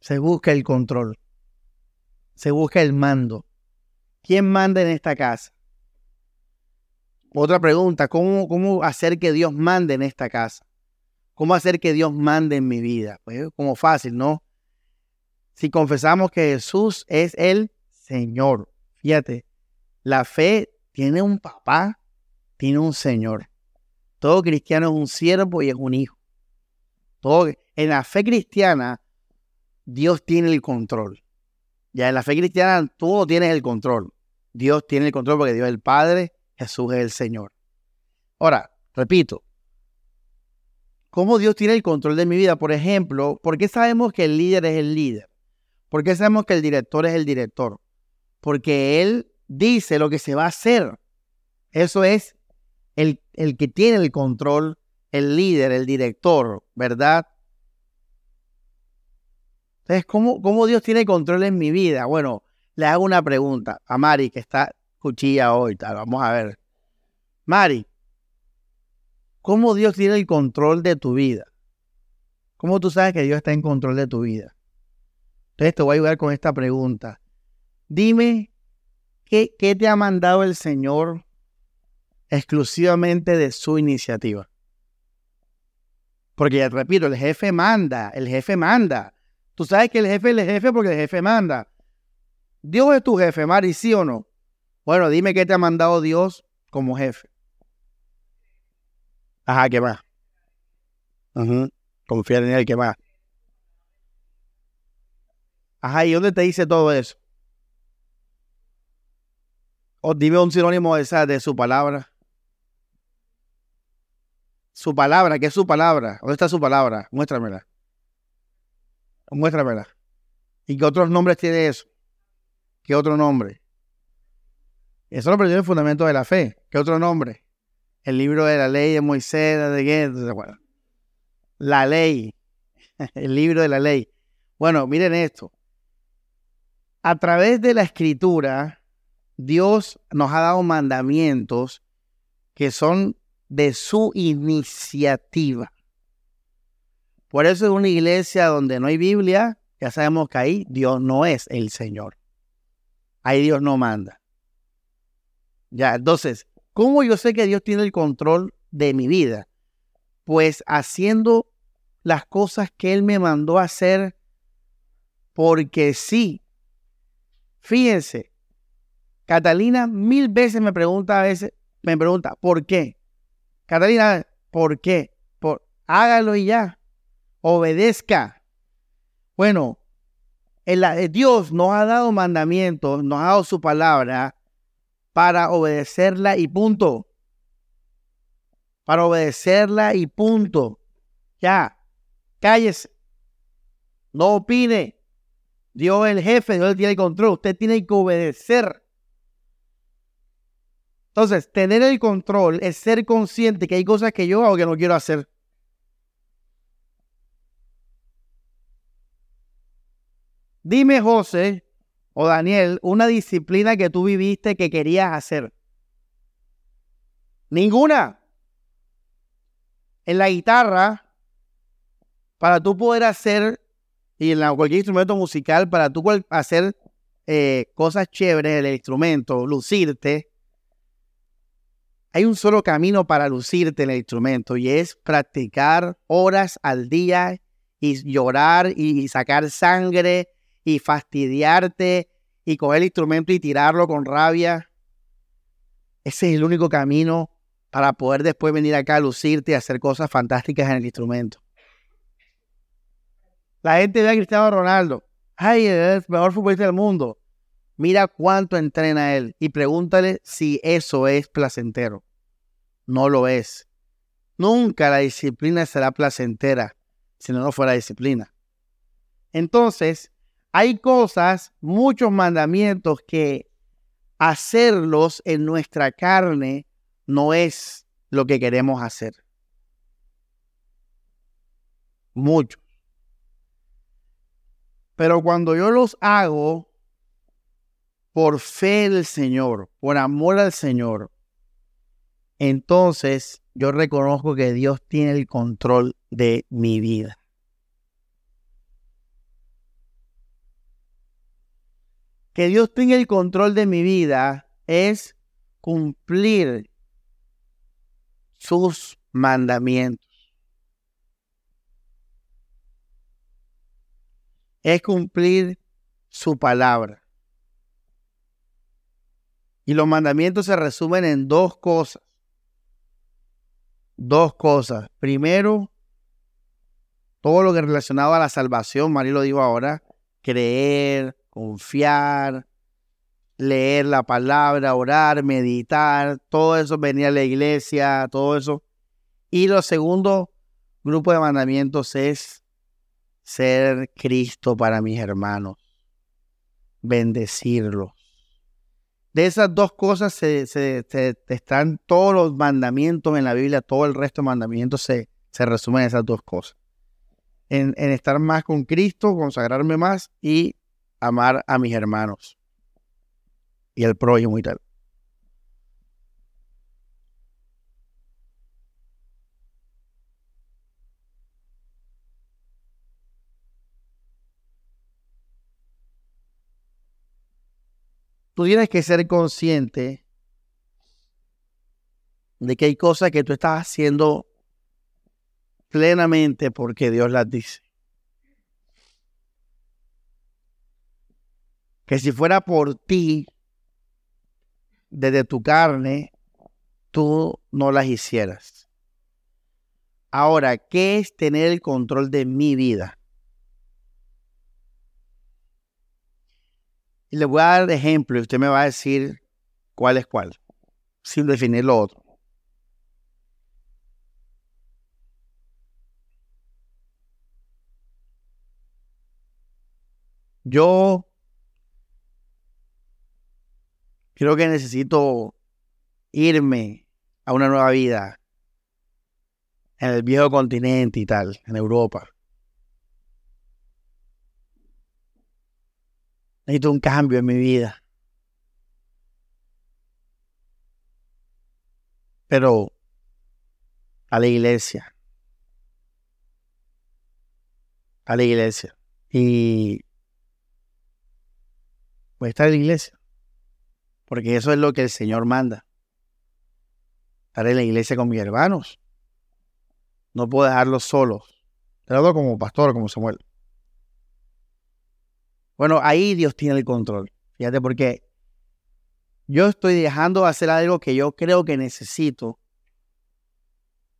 Se busca el control. Se busca el mando. ¿Quién manda en esta casa? Otra pregunta, ¿cómo, ¿cómo hacer que Dios mande en esta casa? ¿Cómo hacer que Dios mande en mi vida? Pues como fácil, ¿no? Si confesamos que Jesús es el Señor. Fíjate, la fe tiene un papá, tiene un Señor. Todo cristiano es un siervo y es un hijo. Todo, en la fe cristiana, Dios tiene el control. Ya en la fe cristiana, todo tiene el control. Dios tiene el control porque Dios es el Padre, Jesús es el Señor. Ahora, repito, ¿cómo Dios tiene el control de mi vida? Por ejemplo, ¿por qué sabemos que el líder es el líder? ¿Por qué sabemos que el director es el director? Porque él dice lo que se va a hacer. Eso es el, el que tiene el control, el líder, el director, ¿verdad? Entonces, ¿cómo, ¿cómo, Dios tiene control en mi vida? Bueno, le hago una pregunta a Mari, que está cuchilla hoy. Tal. Vamos a ver. Mari, ¿cómo Dios tiene el control de tu vida? ¿Cómo tú sabes que Dios está en control de tu vida? Entonces te voy a ayudar con esta pregunta. Dime, ¿qué, ¿qué, te ha mandado el Señor exclusivamente de su iniciativa? Porque ya repito, el jefe manda, el jefe manda. Tú sabes que el jefe es el jefe porque el jefe manda. Dios es tu jefe, Mari, ¿sí o no? Bueno, dime qué te ha mandado Dios como jefe. Ajá, ¿qué más? Confiar en él, ¿qué más? Ajá, ¿y dónde te dice todo eso? O dime un sinónimo de, esa, de su palabra. Su palabra, ¿qué es su palabra? ¿Dónde está su palabra? Muéstramela. Muéstramela. ¿Y qué otros nombres tiene eso? ¿Qué otro nombre? Eso lo perdió el fundamento de la fe. ¿Qué otro nombre? El libro de la ley de Moisés, de qué? La ley. El libro de la ley. Bueno, miren esto. A través de la escritura, Dios nos ha dado mandamientos que son de su iniciativa. Por eso es una iglesia donde no hay Biblia, ya sabemos que ahí Dios no es el Señor. Ahí Dios no manda. Ya, entonces, ¿cómo yo sé que Dios tiene el control de mi vida? Pues haciendo las cosas que Él me mandó a hacer porque sí. Fíjense, Catalina mil veces me pregunta a veces, me pregunta, ¿por qué? Catalina, ¿por qué? Por, hágalo y ya. Obedezca. Bueno, el, eh, Dios nos ha dado mandamientos, nos ha dado su palabra para obedecerla y punto. Para obedecerla y punto. Ya, cállese. No opine. Dios es el jefe, Dios tiene el control. Usted tiene que obedecer. Entonces, tener el control es ser consciente que hay cosas que yo hago que no quiero hacer. Dime, José, o Daniel, una disciplina que tú viviste que querías hacer. Ninguna. En la guitarra, para tú poder hacer, y en cualquier instrumento musical, para tú hacer eh, cosas chéveres en el instrumento, lucirte, hay un solo camino para lucirte en el instrumento y es practicar horas al día y llorar y sacar sangre y fastidiarte y coger el instrumento y tirarlo con rabia. Ese es el único camino para poder después venir acá a lucirte y hacer cosas fantásticas en el instrumento. La gente ve a Cristiano Ronaldo. Ay, es el mejor futbolista del mundo. Mira cuánto entrena él y pregúntale si eso es placentero. No lo es. Nunca la disciplina será placentera si no, fuera disciplina. Entonces, hay cosas, muchos mandamientos que hacerlos en nuestra carne no es lo que queremos hacer. Muchos. Pero cuando yo los hago por fe del Señor, por amor al Señor, entonces yo reconozco que Dios tiene el control de mi vida. que Dios tenga el control de mi vida es cumplir sus mandamientos. Es cumplir su palabra. Y los mandamientos se resumen en dos cosas. Dos cosas. Primero, todo lo que relacionado a la salvación, María lo dijo ahora, creer, confiar, leer la palabra, orar, meditar, todo eso venía a la iglesia, todo eso. Y lo segundo grupo de mandamientos es ser Cristo para mis hermanos, bendecirlos. De esas dos cosas se, están todos los mandamientos en la Biblia, todo el resto de mandamientos se, se resumen en esas dos cosas. En, en estar más con Cristo, consagrarme más y amar a mis hermanos y el prójimo y tal. Tú tienes que ser consciente de que hay cosas que tú estás haciendo plenamente porque Dios las dice. que si fuera por ti, desde tu carne, tú no las hicieras. Ahora, ¿qué es tener el control de mi vida? Y le voy a dar ejemplo y usted me va a decir cuál es cuál, sin definir lo otro. Yo creo que necesito irme a una nueva vida en el viejo continente y tal, en Europa. Necesito un cambio en mi vida. Pero a la iglesia. A la iglesia. Y voy a estar en la iglesia. Porque eso es lo que el Señor manda. Estar en la iglesia con mis hermanos. No puedo dejarlos solos. Te lo como pastor, como Samuel. Bueno, ahí Dios tiene el control. Fíjate, porque yo estoy dejando de hacer algo que yo creo que necesito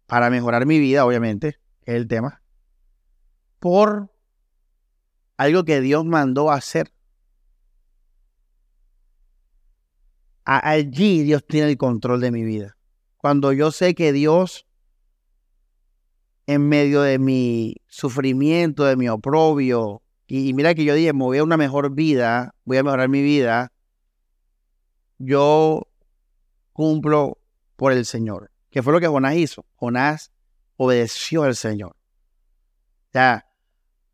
para mejorar mi vida, obviamente, es el tema, por algo que Dios mandó a hacer. allí Dios tiene el control de mi vida. Cuando yo sé que Dios, en medio de mi sufrimiento, de mi oprobio, y, mira que yo dije, me voy a una mejor vida, voy a mejorar mi vida, yo cumplo por el Señor. ¿Qué fue lo que Jonás hizo? Jonás obedeció al Señor. O sea,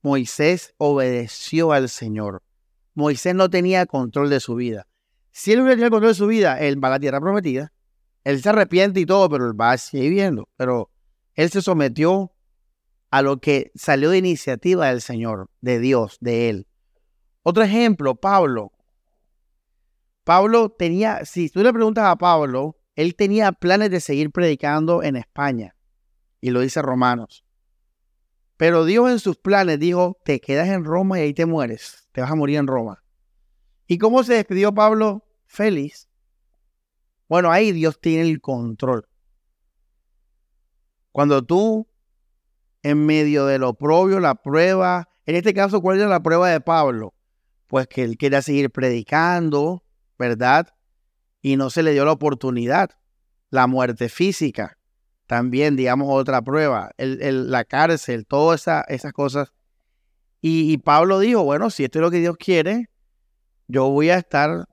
Moisés obedeció al Señor. Moisés no tenía control de su vida. Si él hubiera tenido control de su vida, él va a la tierra prometida. Él se arrepiente y todo, pero él va a seguir viviendo. Pero él se sometió a lo que salió de iniciativa del Señor, de Dios, de él. Otro ejemplo, Pablo. Pablo tenía, si tú le preguntas a Pablo, él tenía planes de seguir predicando en España. Y lo dice Romanos. Pero Dios en sus planes dijo, te quedas en Roma y ahí te mueres. Te vas a morir en Roma. ¿Y cómo se despidió Pablo? Feliz. Bueno, ahí Dios tiene el control. Cuando tú, en medio de lo propio, la prueba, en este caso, ¿cuál es la prueba de Pablo? Pues que él quería seguir predicando, ¿verdad? Y no se le dio la oportunidad. La muerte física, también, digamos, otra prueba. la cárcel, todas esas cosas. Y, y Pablo dijo, bueno, si esto es lo que Dios quiere, yo voy a estar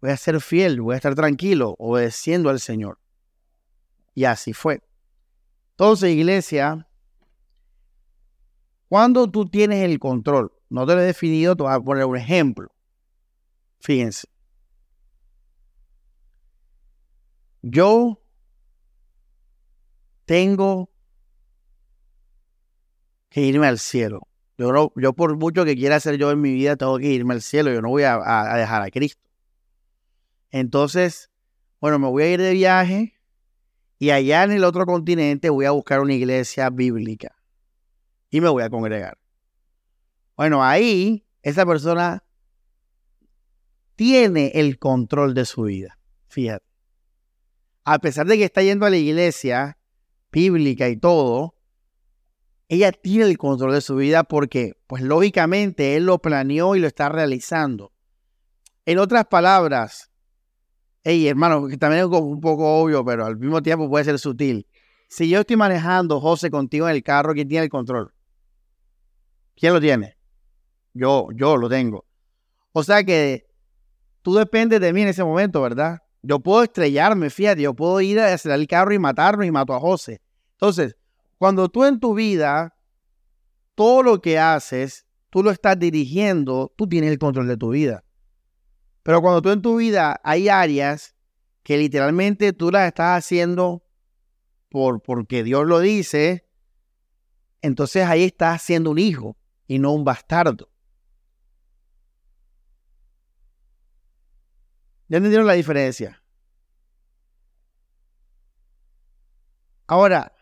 voy a ser fiel, voy a estar tranquilo, obedeciendo al Señor. Y así fue. Entonces, iglesia, cuando tú tienes el control, no te lo he definido, te voy a poner un ejemplo. Fíjense. Yo tengo que irme al cielo. Yo, yo por mucho que quiera hacer yo en mi vida, tengo que irme al cielo. Yo no voy a dejar a Cristo. Entonces, bueno, me voy a ir de viaje y allá en el otro continente voy a buscar una iglesia bíblica y me voy a congregar. Bueno, ahí esa persona tiene el control de su vida. Fíjate. A pesar de que está yendo a la iglesia bíblica y todo, ella tiene el control de su vida porque, pues lógicamente, él lo planeó y lo está realizando. En otras palabras, Ey, hermano, que también es un poco obvio, pero al mismo tiempo puede ser sutil. Si yo estoy manejando, José, contigo en el carro, ¿quién tiene el control? ¿Quién lo tiene? Yo, yo lo tengo. O sea que tú dependes de mí en ese momento, ¿verdad? Yo puedo estrellarme, fíjate, yo puedo ir a hacer el carro y matarnos y mato a José. Entonces, cuando tú en tu vida, todo lo que haces, tú lo estás dirigiendo, tú tienes el control de tu vida. Pero cuando tú en tu vida hay áreas que literalmente tú las estás haciendo por, porque Dios lo dice, entonces ahí estás siendo un hijo y no un bastardo. ¿Ya entendieron la diferencia? Ahora,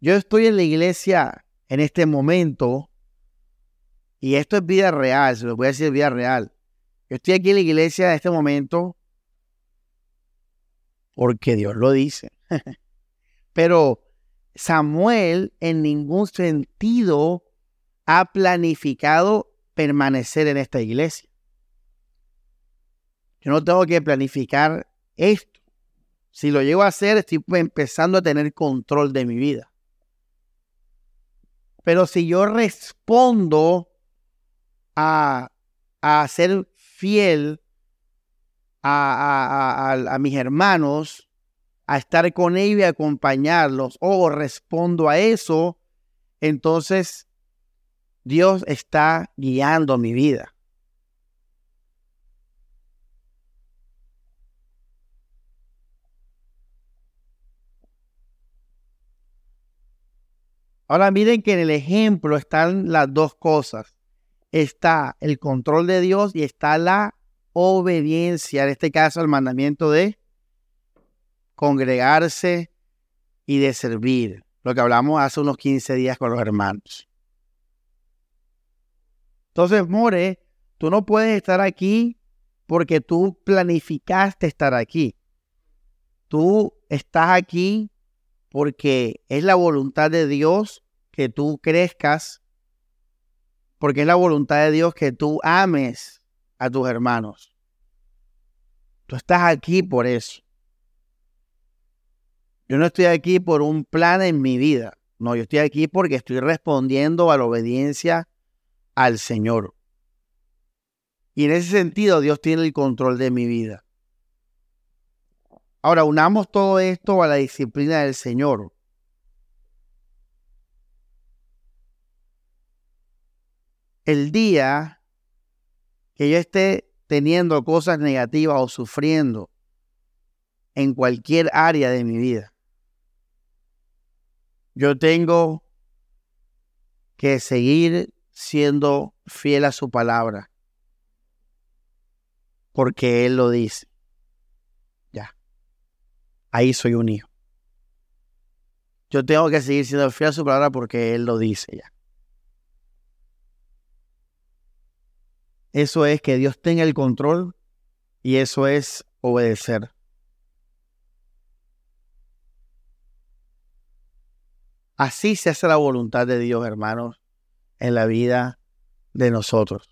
yo estoy en la iglesia en este momento y esto es vida real, se lo voy a decir vida real. Yo estoy aquí en la iglesia en este momento porque Dios lo dice. Pero Samuel en ningún sentido ha planificado permanecer en esta iglesia. Yo no tengo que planificar esto. Si lo llego a hacer, estoy empezando a tener control de mi vida. Pero si yo respondo a, ser fiel a, mis hermanos, a estar con ellos y acompañarlos, o respondo a eso, entonces Dios está guiando mi vida. Ahora miren que en el ejemplo están las dos cosas. Está el control de Dios y está la obediencia, en este caso el mandamiento de congregarse y de servir, lo que hablamos hace unos 15 días con los hermanos. Entonces, More, tú no puedes estar aquí porque tú planificaste estar aquí. Tú estás aquí porque es la voluntad de Dios que tú crezcas, porque es la voluntad de Dios que tú ames a tus hermanos. Tú estás aquí por eso. Yo no estoy aquí por un plan en mi vida. No, yo estoy aquí porque estoy respondiendo a la obediencia al Señor. Y en ese sentido Dios tiene el control de mi vida. Ahora, unamos todo esto a la disciplina del Señor. El día que yo esté teniendo cosas negativas o sufriendo en cualquier área de mi vida, yo tengo que seguir siendo fiel a su palabra, porque Él lo dice ahí soy un hijo. Yo tengo que seguir siendo fiel a su palabra porque Él lo dice ya. Eso es que Dios tenga el control y eso es obedecer. Así se hace la voluntad de Dios, hermanos, en la vida de nosotros.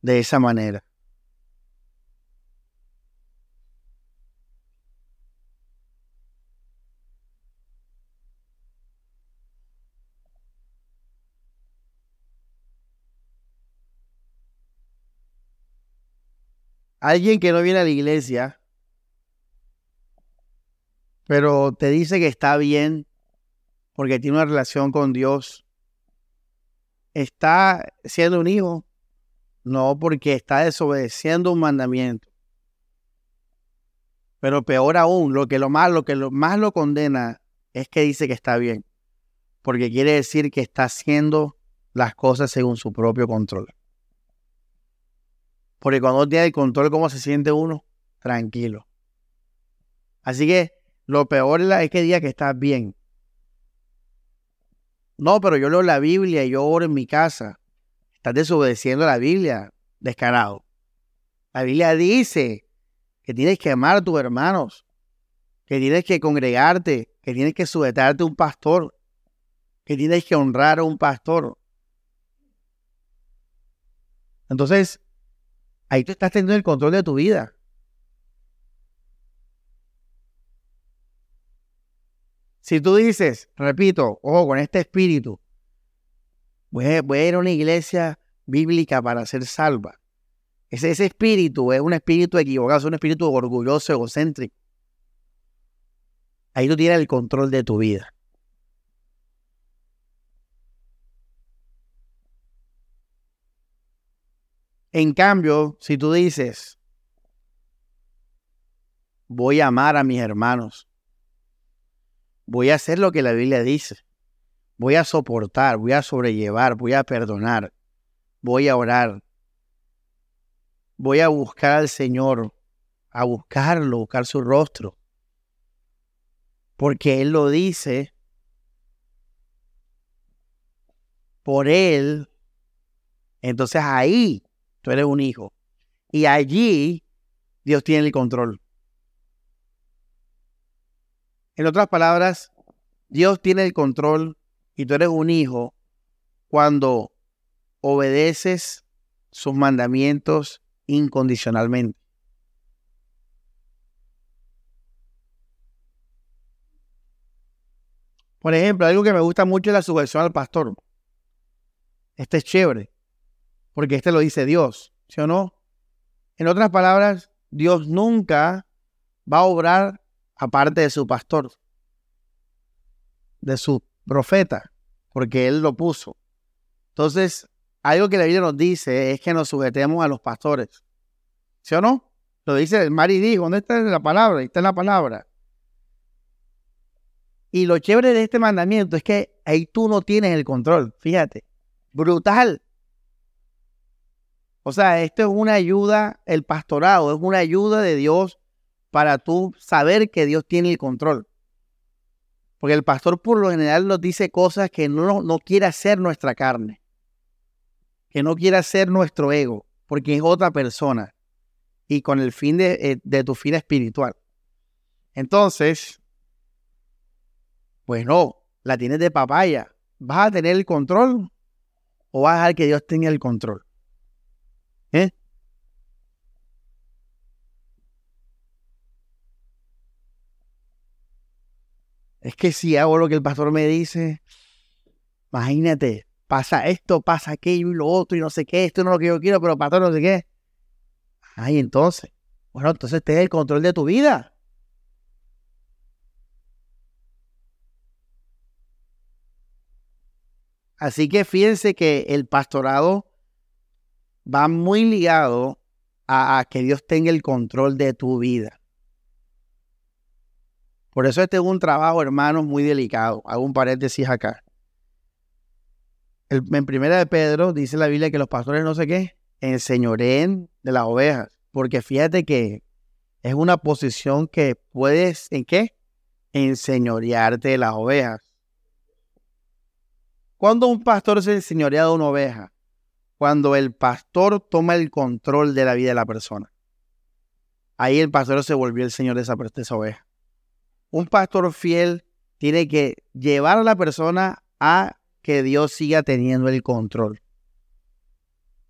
De esa manera. alguien que no viene a la iglesia, pero te dice que está bien porque tiene una relación con Dios, está siendo un hijo, no porque está desobedeciendo un mandamiento. Pero peor aún, lo que lo más, lo que lo más lo condena es que dice que está bien, porque quiere decir que está haciendo las cosas según su propio control. Porque cuando tiene el control, ¿cómo se siente uno? Tranquilo. Así que lo peor es que diga que estás bien. No, pero yo leo la Biblia y yo oro en mi casa. Estás desobedeciendo la Biblia, descarado. La Biblia dice que tienes que amar a tus hermanos, que tienes que congregarte, que tienes que sujetarte a un pastor, que tienes que honrar a un pastor. Entonces, ahí tú estás teniendo el control de tu vida. Si tú dices, repito, ojo, con este espíritu, voy a, ir a una iglesia bíblica para ser salva. Ese, espíritu es un espíritu equivocado, es un espíritu orgulloso, egocéntrico. Ahí tú tienes el control de tu vida. En cambio, si tú dices, voy a amar a mis hermanos, voy a hacer lo que la Biblia dice, voy a soportar, voy a sobrellevar, voy a perdonar, voy a orar, voy a buscar al Señor, a buscarlo, buscar su rostro, porque Él lo dice, por Él, entonces ahí Tú eres un hijo. Y allí Dios tiene el control. En otras palabras, Dios tiene el control y tú eres un hijo cuando obedeces sus mandamientos incondicionalmente. Por ejemplo, algo que me gusta mucho es la sujeción al pastor. Este es chévere, porque este lo dice Dios, ¿sí o no? En otras palabras, Dios nunca va a obrar aparte de su pastor, de su profeta, porque Él lo puso. Entonces, algo que la Biblia nos dice es que nos sujetemos a los pastores. ¿Sí o no? Lo dice el Mari dijo, ¿dónde está la palabra? Ahí está la palabra. Y lo chévere de este mandamiento es que ahí tú no tienes el control. Fíjate, brutal. O sea, esto es una ayuda, el pastorado es una ayuda de Dios para tú saber que Dios tiene el control. Porque el pastor por lo general nos dice cosas que no, no quiere hacer nuestra carne, que no quiere hacer nuestro ego, porque es otra persona y con el fin de, eh, de tu fin espiritual. Entonces, pues no, la tienes de papaya. ¿Vas a tener el control o vas a dejar que Dios tenga el control? ¿Eh? Es que si hago lo que el pastor me dice, imagínate, pasa esto, pasa aquello y lo otro y no sé qué, esto no es lo que yo quiero, pero pastor no sé qué. Ay, entonces, bueno, entonces ten el control de tu vida. Así que fíjense que el pastorado va muy ligado a, que Dios tenga el control de tu vida. Por eso este es un trabajo, hermanos, muy delicado. Hago un paréntesis acá. en primera de Pedro dice la Biblia que los pastores no sé qué, enseñoreen de las ovejas. Porque fíjate que es una posición que puedes, ¿en qué? Enseñorearte de las ovejas. Cuando un pastor se enseñorea de una oveja, cuando el pastor toma el control de la vida de la persona. Ahí el pastor se volvió el señor de esa, de esa oveja. Un pastor fiel tiene que llevar a la persona a que Dios siga teniendo el control.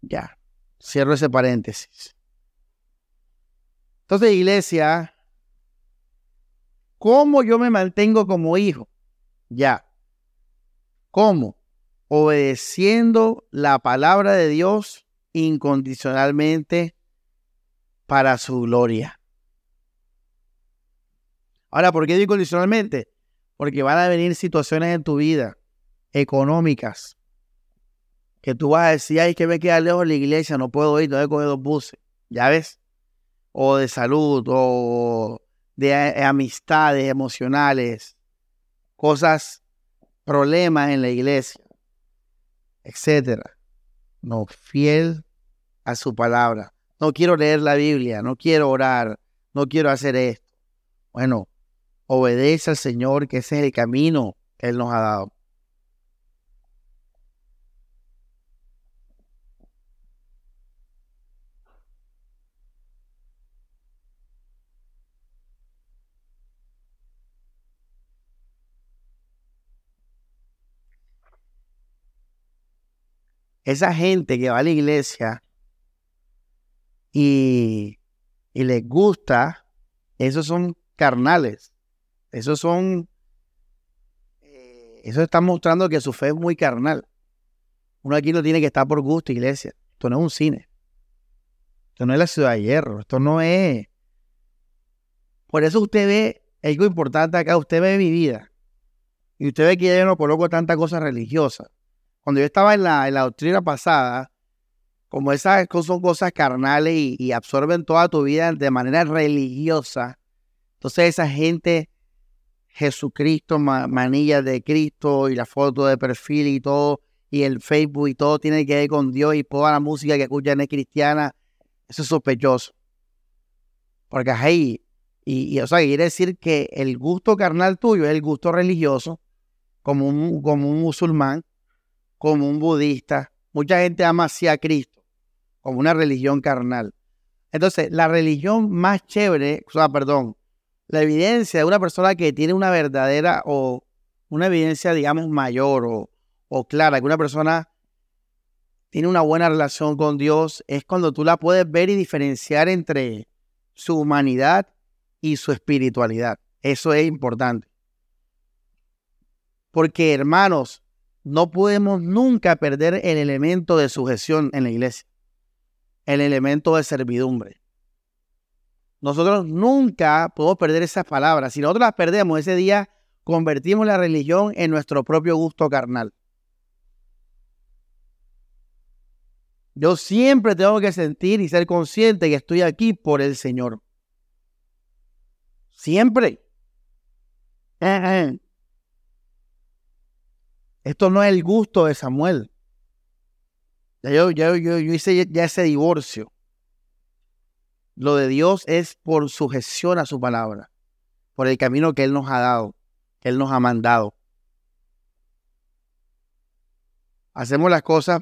Ya, cierro ese paréntesis. Entonces, iglesia, ¿cómo yo me mantengo como hijo? Ya. ¿Cómo? obedeciendo la palabra de Dios incondicionalmente para su gloria. Ahora, ¿por qué digo incondicionalmente? Porque van a venir situaciones en tu vida económicas que tú vas a decir, ay, que me queda lejos la iglesia, no puedo ir, tengo que coger dos buses, ¿ya ves? O de salud, o de amistades emocionales, cosas, problemas en la iglesia etcétera. No, fiel a su palabra. No quiero leer la Biblia, no quiero orar, no quiero hacer esto. Bueno, obedece al Señor, que ese es el camino que Él nos ha dado. esa gente que va a la iglesia y, y les gusta, esos son carnales. Esos son, eh, eso está mostrando que su fe es muy carnal. Uno aquí no tiene que estar por gusto, iglesia. Esto no es un cine. Esto no es la ciudad de hierro. Esto no es. Por eso usted ve algo importante acá. Usted ve mi vida. Y usted ve que yo no coloco tanta cosa religiosa cuando yo estaba en la, doctrina pasada, como esas son cosas carnales y, absorben toda tu vida de manera religiosa, entonces esa gente, Jesucristo, manilla de Cristo y la foto de perfil y todo, y el Facebook y todo tiene que ver con Dios y toda la música que escuchan es cristiana, eso es sospechoso. Porque ahí, y, y, o sea, quiere decir que el gusto carnal tuyo es el gusto religioso, como un, como un musulmán, como un budista. Mucha gente ama así a Cristo, como una religión carnal. Entonces, la religión más chévere, o sea, perdón, la evidencia de una persona que tiene una verdadera o una evidencia, digamos, mayor o, clara, que una persona tiene una buena relación con Dios, es cuando tú la puedes ver y diferenciar entre su humanidad y su espiritualidad. Eso es importante. Porque, hermanos, no podemos nunca perder el elemento de sujeción en la iglesia, el elemento de servidumbre. Nosotros nunca podemos perder esas palabras. Si nosotros las perdemos, ese día convertimos la religión en nuestro propio gusto carnal. Yo siempre tengo que sentir y ser consciente que estoy aquí por el Señor. Siempre. Esto no es el gusto de Samuel. yo, yo, yo hice ya ese divorcio. Lo de Dios es por sujeción a su palabra, por el camino que Él nos ha dado, que Él nos ha mandado. Hacemos las cosas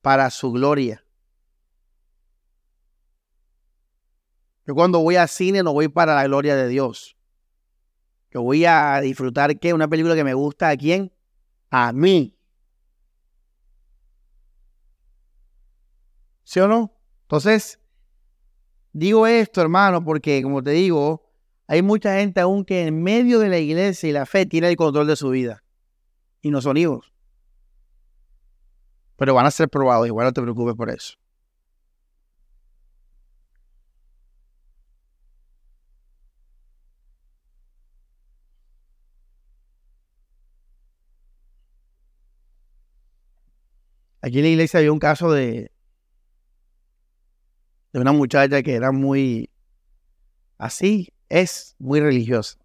para su gloria. Yo cuando voy al cine no voy para la gloria de Dios. Yo voy a disfrutar que una película que me gusta a quién? A mí. ¿Sí o no? Entonces, digo esto, hermano, porque como te digo, hay mucha gente aún que en medio de la iglesia y la fe tiene el control de su vida. Y no son hijos pero van a ser probados, igual no te preocupes por eso. Aquí en la iglesia había un caso de, de una muchacha que era muy, así es, muy religiosa.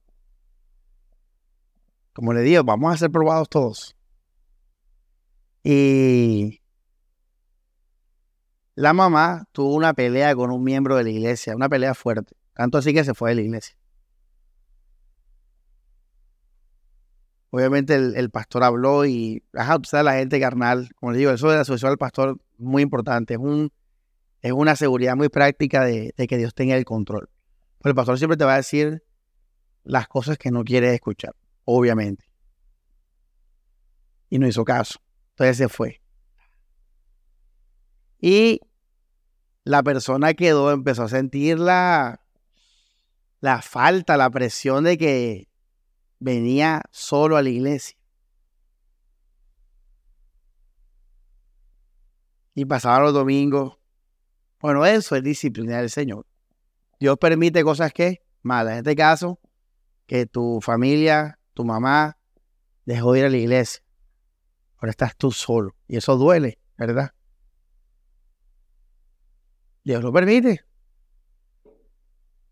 Como le digo, vamos a ser probados todos. Y la mamá tuvo una pelea con un miembro de la iglesia, una pelea fuerte. Tanto así que se fue de la iglesia. Obviamente el, pastor habló y, ajá, sabes, la gente carnal, como le digo, eso de la asociación al pastor, muy importante. Es, un, es una seguridad muy práctica de, que Dios tenga el control. Pero el pastor siempre te va a decir las cosas que no quieres escuchar, obviamente. Y no hizo caso. Entonces se fue. Y la persona quedó, empezó a sentir la, la falta, la presión de que venía solo a la iglesia. Y pasaban los domingos. Bueno, eso es disciplina del Señor. Dios permite cosas que malas. En este caso, que tu familia, tu mamá, dejó de ir a la iglesia. Ahora estás tú solo. Y eso duele, ¿verdad? Dios lo permite.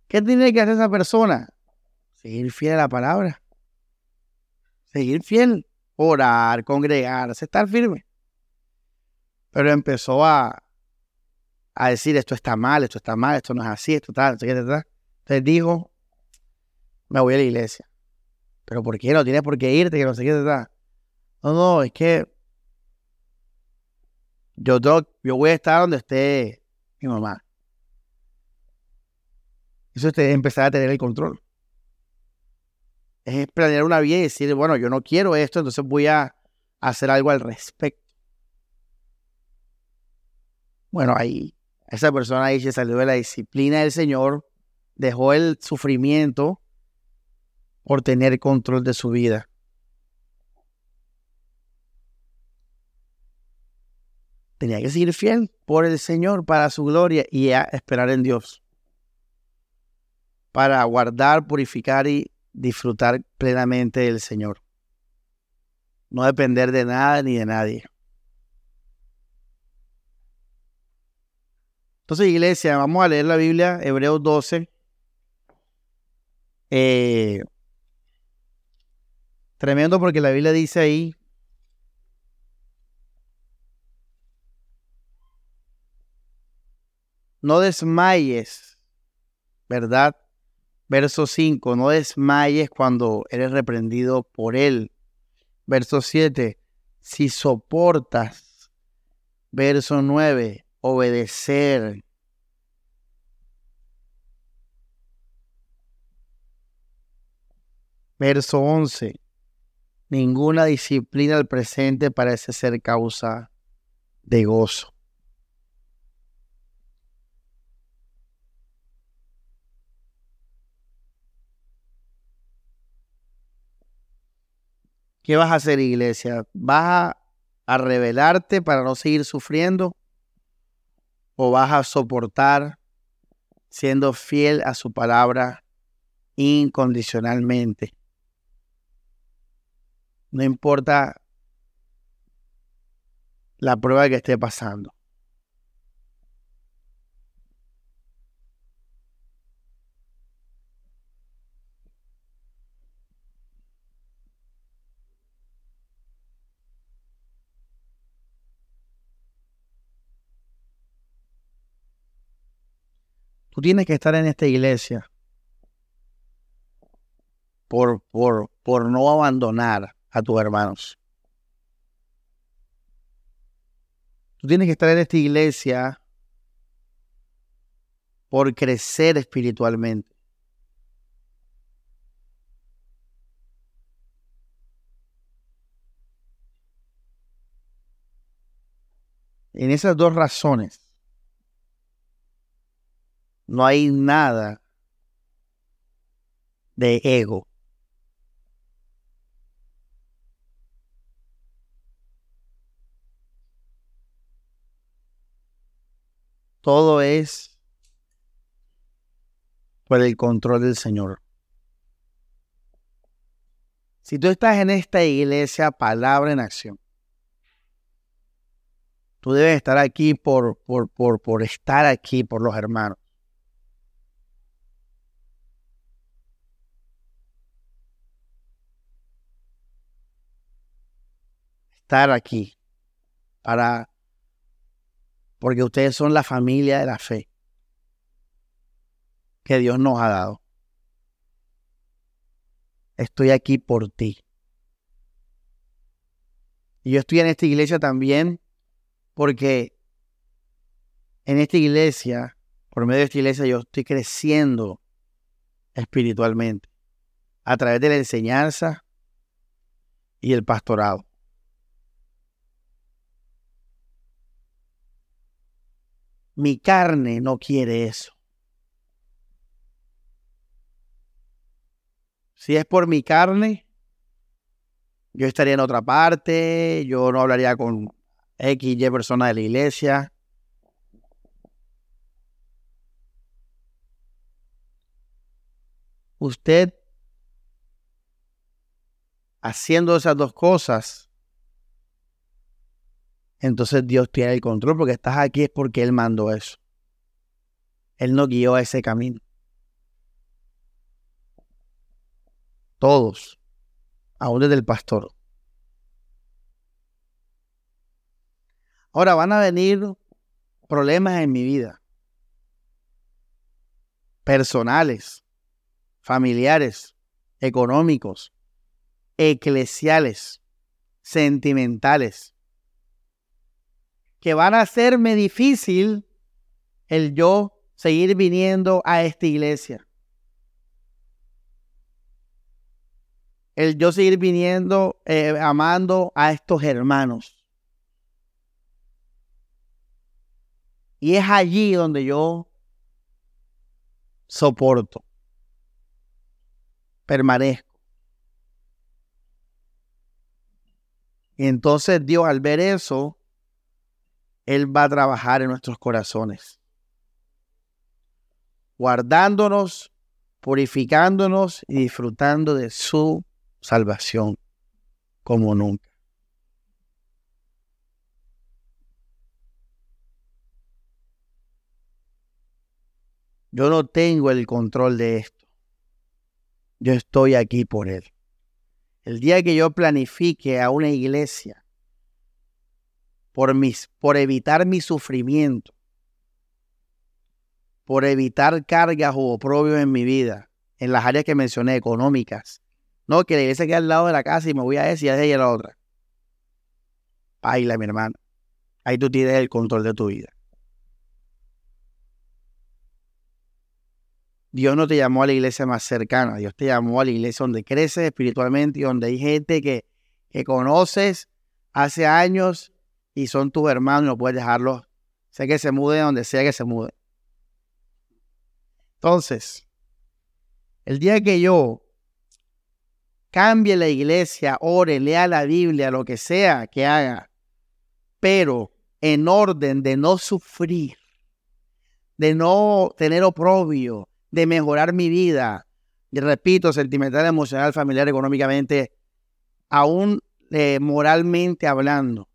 ¿Qué tiene que hacer esa persona? Seguir fiel a la palabra. Seguir fiel. Orar, congregarse, estar firme. Pero empezó a, a decir esto está mal, esto está mal, esto no es así, esto está, esto está. Entonces dijo, me voy a la iglesia. Pero ¿por qué? No tienes por qué irte, que no sé qué, está. No, no, es que yo, yo voy a estar donde esté mi mamá. Eso es empezar a tener el control. Es planear una vida y decir, bueno, yo no quiero esto, entonces voy a hacer algo al respecto. Bueno, ahí esa persona ahí se salió de la disciplina del Señor, dejó el sufrimiento por tener control de su vida. Tenía que seguir fiel por el Señor para su gloria y esperar en Dios. Para guardar, purificar y disfrutar plenamente del Señor. No depender de nada ni de nadie. Entonces, iglesia, vamos a leer la Biblia, Hebreos 12. Eh, tremendo porque la Biblia dice ahí, no desmayes, ¿verdad? Verso 5, no desmayes cuando eres reprendido por él. Verso 7, si soportas. Verso 9, obedecer. Verso 11. Ninguna disciplina al presente parece ser causa de gozo. ¿Qué vas a hacer, iglesia? ¿Vas a, rebelarte para no seguir sufriendo? ¿O vas a soportar siendo fiel a su palabra incondicionalmente? No importa la prueba que esté pasando. Tienes que estar en esta iglesia por, por, por no abandonar a tus hermanos. Tú tienes que estar en esta iglesia por crecer espiritualmente. En esas dos razones no hay nada de ego. Todo es por el control del Señor. Si tú estás en esta iglesia, palabra en acción, tú debes estar aquí por, por, por, por estar aquí por los hermanos. Estar aquí para porque ustedes son la familia de la fe que Dios nos ha dado. Estoy aquí por ti. Y yo estoy en esta iglesia también porque en esta iglesia, por medio de esta iglesia, yo estoy creciendo espiritualmente a través de la enseñanza y el pastorado. Mi carne no quiere eso. Si es por mi carne, yo estaría en otra parte, yo no hablaría con X, Y persona de la iglesia. Usted haciendo esas dos cosas, entonces Dios tiene el control porque estás aquí es porque Él mandó eso. Él no guió a ese camino. Todos, aún desde el pastor. Ahora van a venir problemas en mi vida. Personales, familiares, económicos, eclesiales, sentimentales que van a hacerme difícil el yo seguir viniendo a esta iglesia. El yo seguir viniendo, eh, amando a estos hermanos. Y es allí donde yo soporto, permanezco. Y entonces Dios al ver eso, él va a trabajar en nuestros corazones, guardándonos, purificándonos y disfrutando de su salvación como nunca. Yo no tengo el control de esto. Yo estoy aquí por Él. El día que yo planifique a una iglesia por, mis, por evitar mi sufrimiento, por evitar cargas o oprobios en mi vida, en las áreas que mencioné, económicas. No, que la iglesia quede al lado de la casa y me voy a esa y a ella a la otra. Baila, mi hermano. Ahí tú tienes el control de tu vida. Dios no te llamó a la iglesia más cercana, Dios te llamó a la iglesia donde creces espiritualmente y donde hay gente que, que conoces hace años y son tus hermanos, no puedes dejarlos, sé que se mude donde sea que se mude. Entonces, el día que yo cambie la iglesia, ore, lea la Biblia, lo que sea que haga, pero en orden de no sufrir, de no tener oprobio, de mejorar mi vida, y repito, sentimental, emocional, familiar, económicamente, aún eh, moralmente hablando.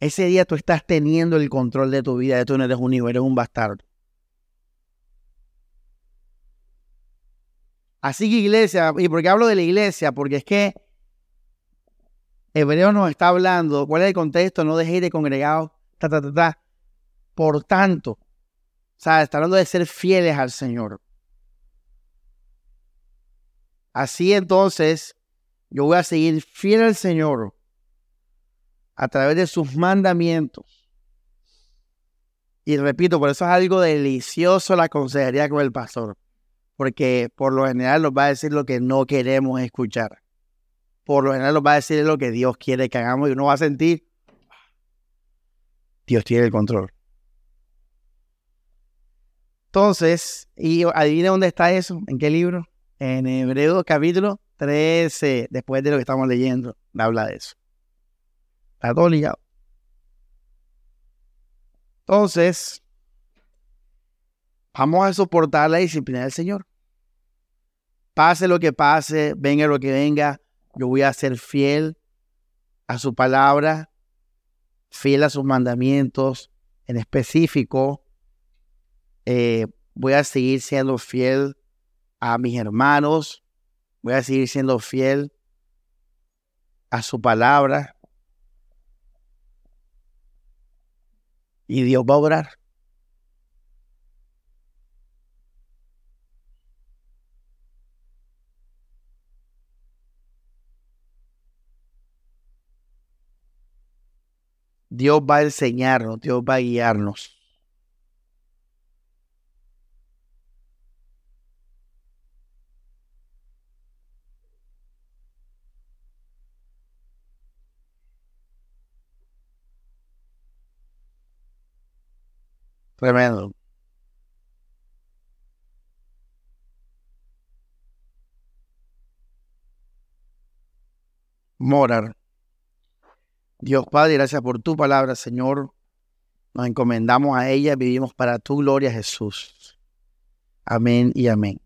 Ese día tú estás teniendo el control de tu vida, tú no eres un hijo, eres un bastardo. Así que iglesia, ¿y por qué hablo de la iglesia? Porque es que Hebreo nos está hablando, ¿cuál es el contexto? No dejéis de congregados, ta, ta, ta, ta. Por tanto, o sea, está hablando de ser fieles al Señor. Así entonces, yo voy a seguir fiel al Señor a través de sus mandamientos. Y repito, por eso es algo delicioso la consejería con el pastor. Porque por lo general nos va a decir lo que no queremos escuchar. Por lo general nos va a decir lo que Dios quiere que hagamos y uno va a sentir, Dios tiene el control. Entonces, y adivine dónde está eso, en qué libro. En Hebreos capítulo 13, después de lo que estamos leyendo, habla de eso. Está todo ligado. Entonces, vamos a soportar la disciplina del Señor. Pase lo que pase, venga lo que venga, yo voy a ser fiel a su palabra, fiel a sus mandamientos, en específico eh, voy a seguir siendo fiel a mis hermanos, voy a seguir siendo fiel a su palabra. Y Dios va a obrar. Dios va a enseñarnos, Dios va a guiarnos. Tremendo. Morar. Dios Padre, gracias por tu palabra, Señor. Nos encomendamos a ella, vivimos para tu gloria, Jesús. Amén y amén.